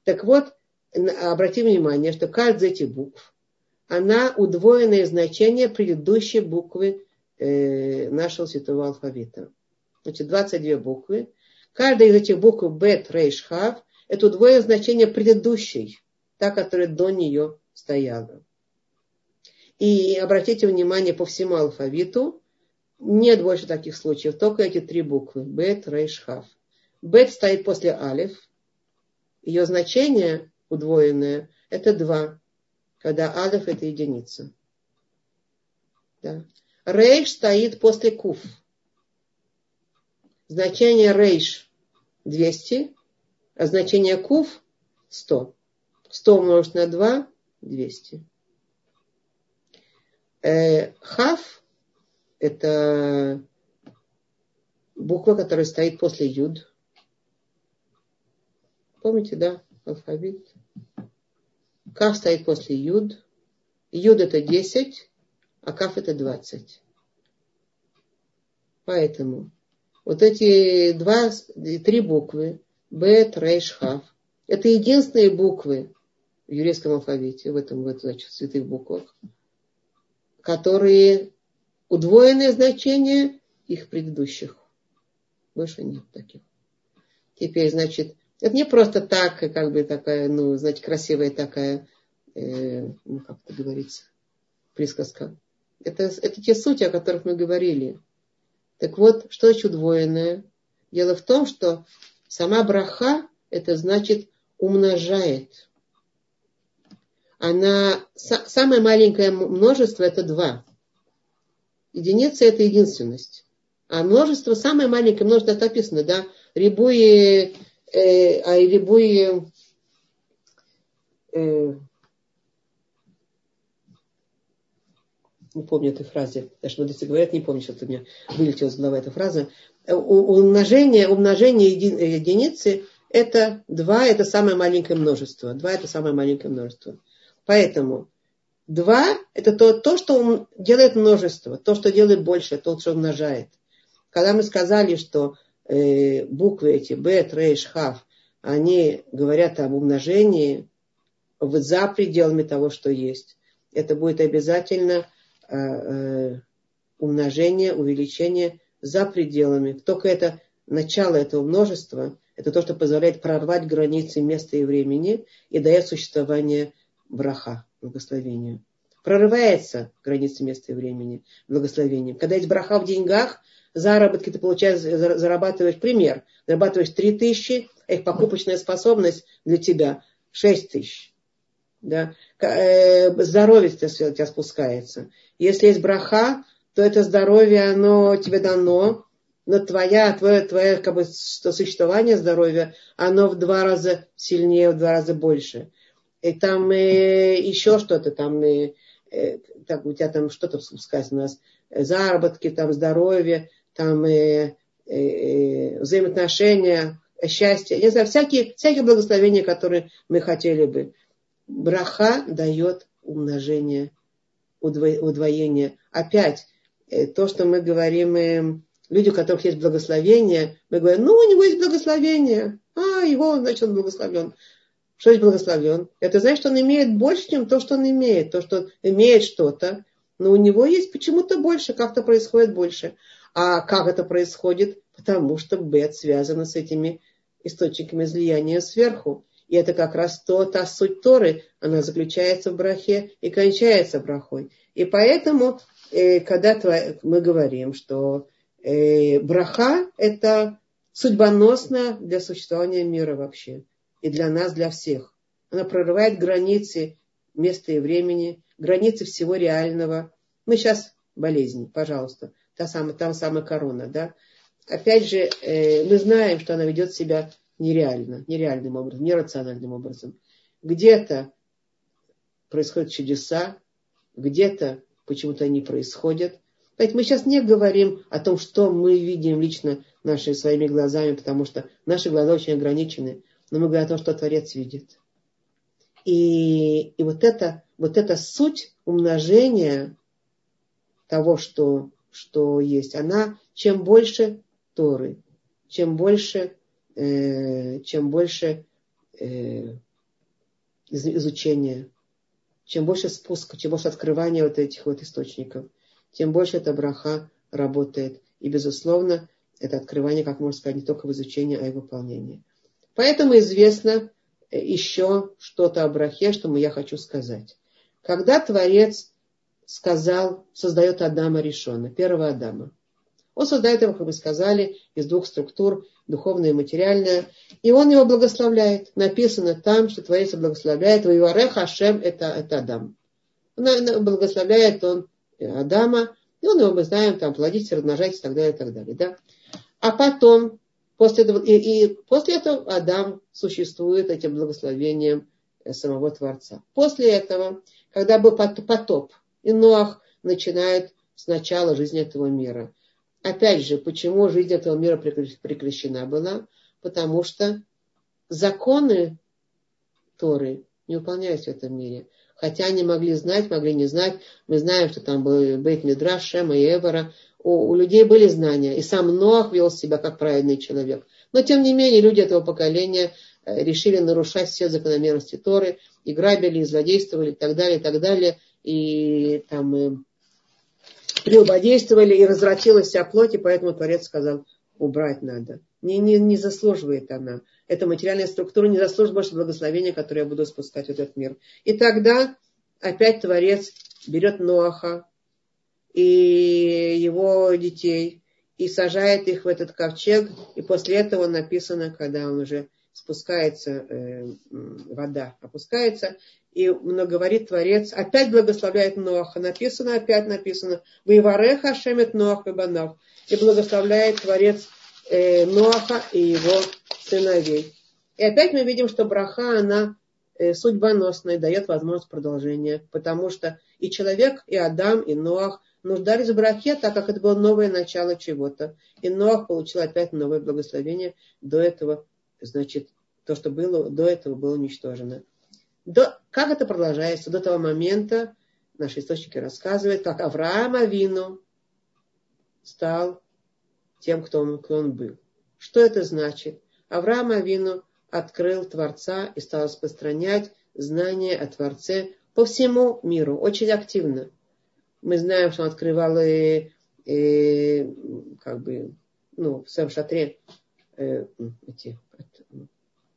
Так вот, обратим внимание, что каждая из этих букв, она удвоенное значение предыдущей буквы э, нашего святого алфавита. Значит, 22 буквы. Каждая из этих букв бет, рейш, хав это удвоенное значение предыдущей, та, которая до нее стояла. И обратите внимание по всему алфавиту, нет больше таких случаев, только эти три буквы. Бет, рейш, хав. Бет стоит после алиф. Ее значение удвоенное – это два, когда алиф – это единица. Да. Рейш стоит после куф. Значение рейш 200, а значение куф 100. 100 умножить на 2 – 200. Э, хав – это буква, которая стоит после юд. Помните, да, алфавит? Кав стоит после юд. Юд это 10, а каф это 20. Поэтому вот эти два, три буквы, бет, рейш, хав, это единственные буквы в еврейском алфавите, в этом, в этом значит, святых буквах, которые удвоенное значение их предыдущих. Больше нет таких. Теперь, значит, это не просто так, как бы такая, ну, знаете, красивая такая, э, ну, как это говорится, присказка. Это, это те сути, о которых мы говорили. Так вот, что значит удвоенное? Дело в том, что сама браха, это значит умножает. Она, самое маленькое множество это два. Единица это единственность. А множество, самое маленькое множество, это описано, да, рябуи, э, а рябуи, э, не помню этой фразы, даже мудрецы говорят, не помню, что у меня вылетела из головы эта фраза. Умножение, умножение еди, единицы это два, это самое маленькое множество. Два это самое маленькое множество. Поэтому два это то, то, что делает множество, то, что делает больше, то, что умножает. Когда мы сказали, что э, буквы эти, бет, рейш, хав, они говорят об умножении за пределами того, что есть, это будет обязательно Э, э, умножение, увеличение за пределами. Только это начало этого множества, это то, что позволяет прорвать границы места и времени и дает существование браха, благословению. Прорывается границы места и времени благословением. Когда есть браха в деньгах, заработки ты получаешь, зарабатываешь, пример, зарабатываешь 3 тысячи, а их покупочная способность для тебя 6 тысяч. Да? Э, здоровье у тебя спускается. Если есть браха, то это здоровье, оно тебе дано, но твоя, твое, твое как бы, существование здоровья, оно в два раза сильнее, в два раза больше. И там э, еще что-то, там, э, э, так, у тебя там что-то спускается у нас, заработки, там, здоровье, там, э, э, э взаимоотношения, счастье, не знаю, всякие, всякие благословения, которые мы хотели бы. Браха дает умножение удвоение. Опять, э, то, что мы говорим, э, люди, у которых есть благословение, мы говорим, ну, у него есть благословение, а, его, значит, он благословлен. Что есть благословлен? Это значит, что он имеет больше, чем то, что он имеет. То, что он имеет что-то, но у него есть почему-то больше, как-то происходит больше. А как это происходит? Потому что бет связано с этими источниками излияния сверху. И это как раз то, та суть Торы, она заключается в брахе и кончается брахой. И поэтому, э, когда мы говорим, что э, браха – это судьбоносно для существования мира вообще. И для нас, для всех. Она прорывает границы места и времени, границы всего реального. Мы сейчас болезни, пожалуйста. Та самая, та самая корона, да. Опять же, э, мы знаем, что она ведет себя нереально, нереальным образом, нерациональным образом. Где-то происходят чудеса, где-то почему-то они происходят. Поэтому мы сейчас не говорим о том, что мы видим лично нашими своими глазами, потому что наши глаза очень ограничены. Но мы говорим о том, что Творец видит. И, и вот, это, вот эта суть умножения того, что, что есть, она чем больше Торы, чем больше Э, чем больше э, изучения, чем больше спуска, чем больше открывания вот этих вот источников, тем больше эта браха работает. И, безусловно, это открывание, как можно сказать, не только в изучении, а и в выполнении. Поэтому известно еще что-то о брахе, что я хочу сказать. Когда Творец сказал, создает Адама решенно, первого Адама. Он создает его, как мы сказали, из двух структур, духовное и материальное. И он его благословляет. Написано там, что Творец благословляет. Ваюарех Хашем это, это Адам. Он благословляет он Адама. И он его, мы знаем, там, плодитесь, размножайтесь и так далее, и так далее. Да? А потом, после этого, и, и после этого Адам существует этим благословением самого Творца. После этого, когда был потоп, и Ноах начинает с начала жизни этого мира. Опять же, почему жизнь этого мира прекращена была? Потому что законы Торы не выполняются в этом мире. Хотя они могли знать, могли не знать. Мы знаем, что там был Бейт Мидраш, Шема и Эвера. У, у людей были знания. И сам Ноах вел себя как праведный человек. Но тем не менее, люди этого поколения э, решили нарушать все закономерности Торы, и грабили, и злодействовали, и так далее, и так далее и там и прелюбодействовали, и развратилась вся плоть, и поэтому Творец сказал, убрать надо. Не, не, не заслуживает она. Эта материальная структура не заслуживает больше благословения, которое я буду спускать в этот мир. И тогда опять Творец берет Ноаха и его детей и сажает их в этот ковчег. И после этого написано, когда он уже спускается, э, вода опускается, и говорит Творец, опять благословляет Ноаха. Написано, опять написано, Вивареха Шемет Ноах и Банав. И благословляет Творец э, Ноаха и его сыновей. И опять мы видим, что браха, она э, судьбоносная, дает возможность продолжения, потому что и человек, и Адам, и Ноах нуждались в брахе, так как это было новое начало чего-то. И Ноах получил опять новое благословение. До этого, значит, то, что было до этого, было уничтожено. До, как это продолжается до того момента, наши источники рассказывают, как Авраам Авину стал тем, кто он, кто он был. Что это значит? Авраам Авину открыл Творца и стал распространять знания о Творце по всему миру, очень активно. Мы знаем, что он открывал и, и как бы, ну, в своем шатре э, эти,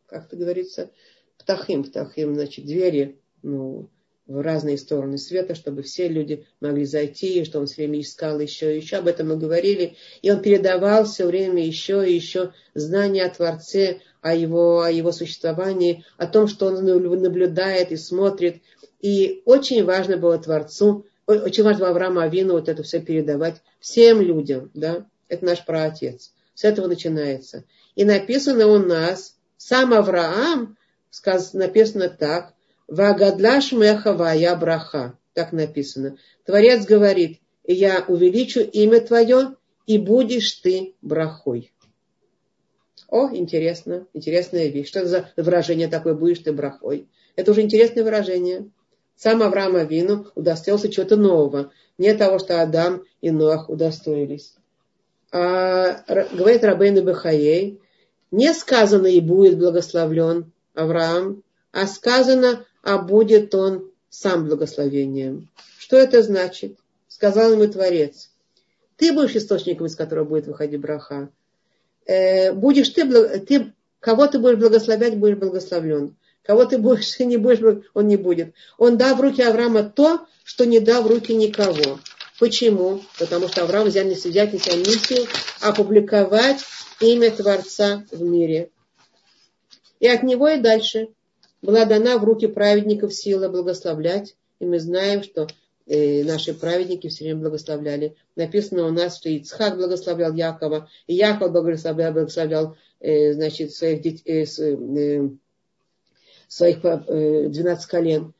как это говорится, птахим, птахим, значит, двери, ну, в разные стороны света, чтобы все люди могли зайти, и что он все время искал еще и еще. Об этом мы говорили. И он передавал все время еще и еще знания о Творце, о его, о его существовании, о том, что он наблюдает и смотрит. И очень важно было Творцу, очень важно было Аврааму Авину вот это все передавать всем людям. Да? Это наш праотец. С этого начинается. И написано у нас, сам Авраам сказано, написано так. Вагадлаш мехава я браха. Так написано. Творец говорит, я увеличу имя твое, и будешь ты брахой. О, интересно, интересная вещь. Что это за выражение такое, будешь ты брахой? Это уже интересное выражение. Сам Авраам Авину удостоился чего-то нового. Не того, что Адам и Ноах удостоились. А, говорит Рабейн Бахаей, не сказано и будет благословлен, Авраам, а сказано, а будет он сам благословением. Что это значит? Сказал ему Творец. Ты будешь источником, из которого будет выходить браха. Э, будешь ты, ты, кого ты будешь благословлять, будешь благословлен. Кого ты будешь не будешь, он не будет. Он дал в руки Авраама то, что не дал в руки никого. Почему? Потому что Авраам взял на себя миссию опубликовать имя Творца в мире. И от него и дальше была дана в руки праведников сила благословлять. И мы знаем, что э, наши праведники все время благословляли. Написано у нас, что Ицхак благословлял Якова, и Яков благословлял, благословлял э, значит, своих, детей, э, своих э, 12 колен.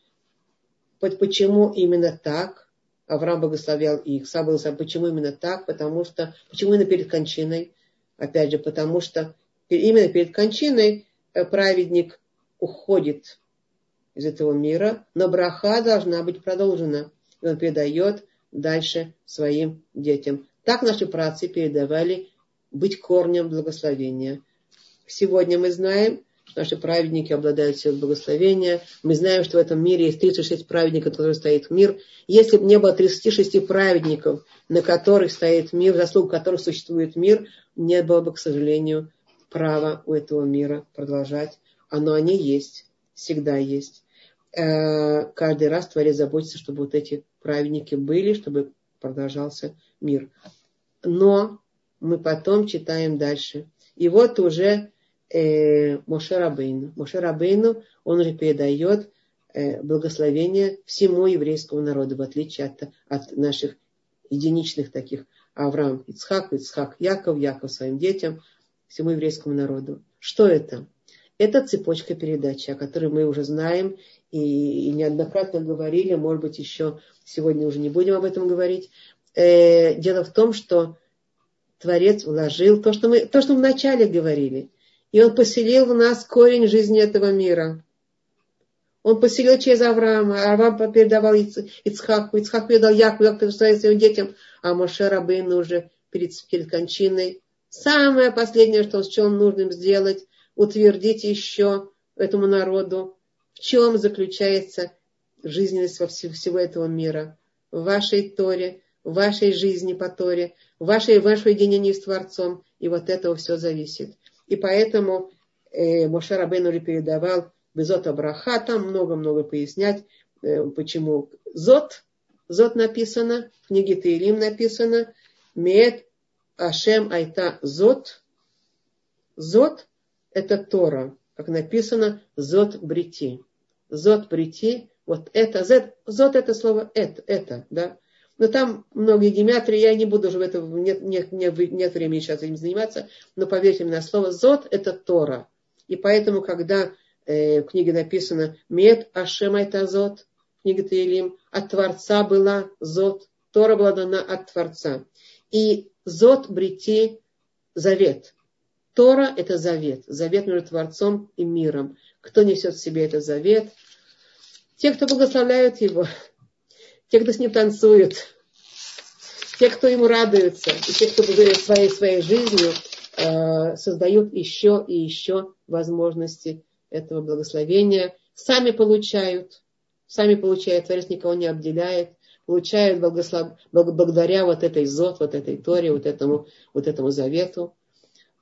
Почему именно так? Авраам благословлял их, сам благословлял. Почему именно так? Потому что, почему именно перед кончиной? Опять же, потому что именно перед кончиной Э, праведник уходит из этого мира, но браха должна быть продолжена. И он передает дальше своим детям. Так наши працы передавали быть корнем благословения. Сегодня мы знаем, наши праведники обладают силой благословения. Мы знаем, что в этом мире есть 36 праведников, которые стоит мир. Если бы не было 36 праведников, на которых стоит мир, заслуг которых существует мир, не было бы, к сожалению, право у этого мира продолжать. Оно они есть, всегда есть. Э, каждый раз Творец заботится, чтобы вот эти праведники были, чтобы продолжался мир. Но мы потом читаем дальше. И вот уже э, Моше Рабейну. Моше Рабейну, он уже передает э, благословение всему еврейскому народу, в отличие от, от наших единичных таких Авраам, Ицхак, Ицхак, Яков, Яков своим детям, всему еврейскому народу. Что это? Это цепочка передачи, о которой мы уже знаем и, и неоднократно говорили, может быть, еще сегодня уже не будем об этом говорить. Э, дело в том, что Творец вложил то, что мы, то, что мы вначале говорили. И он поселил в нас корень жизни этого мира. Он поселил через Авраама. Авраам передавал Ицхаку. Ицхак передал Якову, Яков передал своим детям. А Моше Рабейну уже перед, перед кончиной. Самое последнее, что он счел нужным сделать, утвердить еще этому народу, в чем заключается жизненность во всего этого мира. В вашей Торе, в вашей жизни по Торе, в вашей, в вашем единении с Творцом. И вот этого все зависит. И поэтому э, Моше Рабейну передавал Безот Абраха, там много-много пояснять, э, почему Зот, Зот написано, в книге Таилим написано, Мед Ашем Айта Зот, Зот это Тора, как написано, Зот Брити. Зот Брити, вот это, Зот это слово это, это, да. Но там многие гематрии, я не буду уже в этом, нет, нет, нет, нет времени сейчас этим заниматься, но поверьте мне на слово, Зот это Тора. И поэтому, когда э, в книге написано Мед Ашем это Зот, книга Таилим, от Творца была Зот, Тора была дана от Творца. И Зот Брити завет. Тора – это завет. Завет между Творцом и миром. Кто несет в себе этот завет? Те, кто благословляют его. Те, кто с ним танцует. Те, кто ему радуется. И те, кто своей, своей жизнью э, создают еще и еще возможности этого благословения. Сами получают. Сами получают. Творец никого не обделяет получают благослов... благодаря вот этой зот, вот этой Торе, вот этому, вот этому завету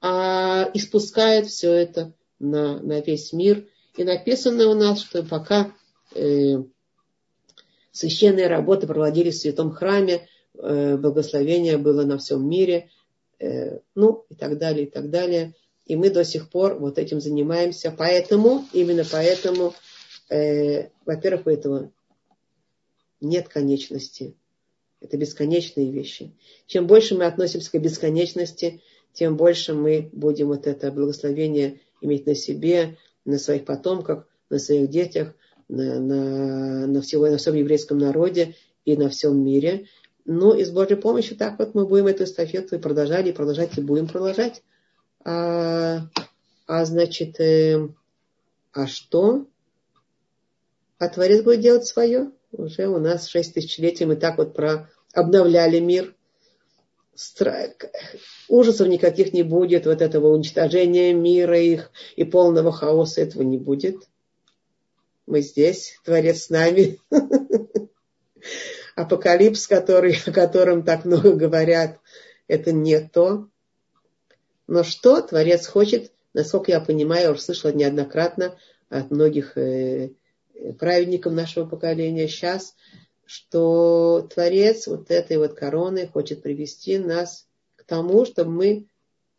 а испускает все это на, на весь мир. И написано у нас, что пока э, священные работы проводились в святом храме, э, благословение было на всем мире, э, ну и так далее, и так далее. И мы до сих пор вот этим занимаемся. Поэтому, именно поэтому, э, во-первых, у этого нет конечности. Это бесконечные вещи. Чем больше мы относимся к бесконечности, тем больше мы будем вот это благословение иметь на себе, на своих потомках, на своих детях, на, на, на, всего, на всем еврейском народе и на всем мире. Ну и с Божьей помощью так вот мы будем эту эстафету и продолжать, и продолжать, и будем продолжать. А, а значит, э, а что? А Творец будет делать свое. Уже у нас шесть тысячелетий мы так вот про обновляли мир – ужасов никаких не будет, вот этого уничтожения мира их и полного хаоса этого не будет. Мы здесь, Творец с нами. Апокалипс, который, о котором так много говорят, это не то. Но что Творец хочет, насколько я понимаю, я уже слышала неоднократно от многих э, праведников нашего поколения сейчас – что Творец вот этой вот короны хочет привести нас к тому, чтобы мы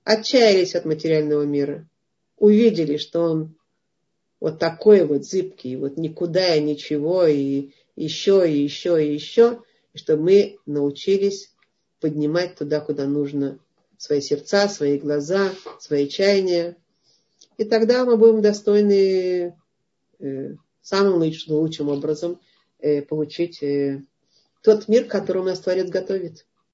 отчаялись от материального мира, увидели, что он вот такой вот зыбкий, вот никуда и ничего, и еще, и еще, и еще, и чтобы мы научились поднимать туда, куда нужно свои сердца, свои глаза, свои чаяния. И тогда мы будем достойны э, самым лучшим, лучшим образом – Э, получить э, тот мир, который у нас Творец готовит.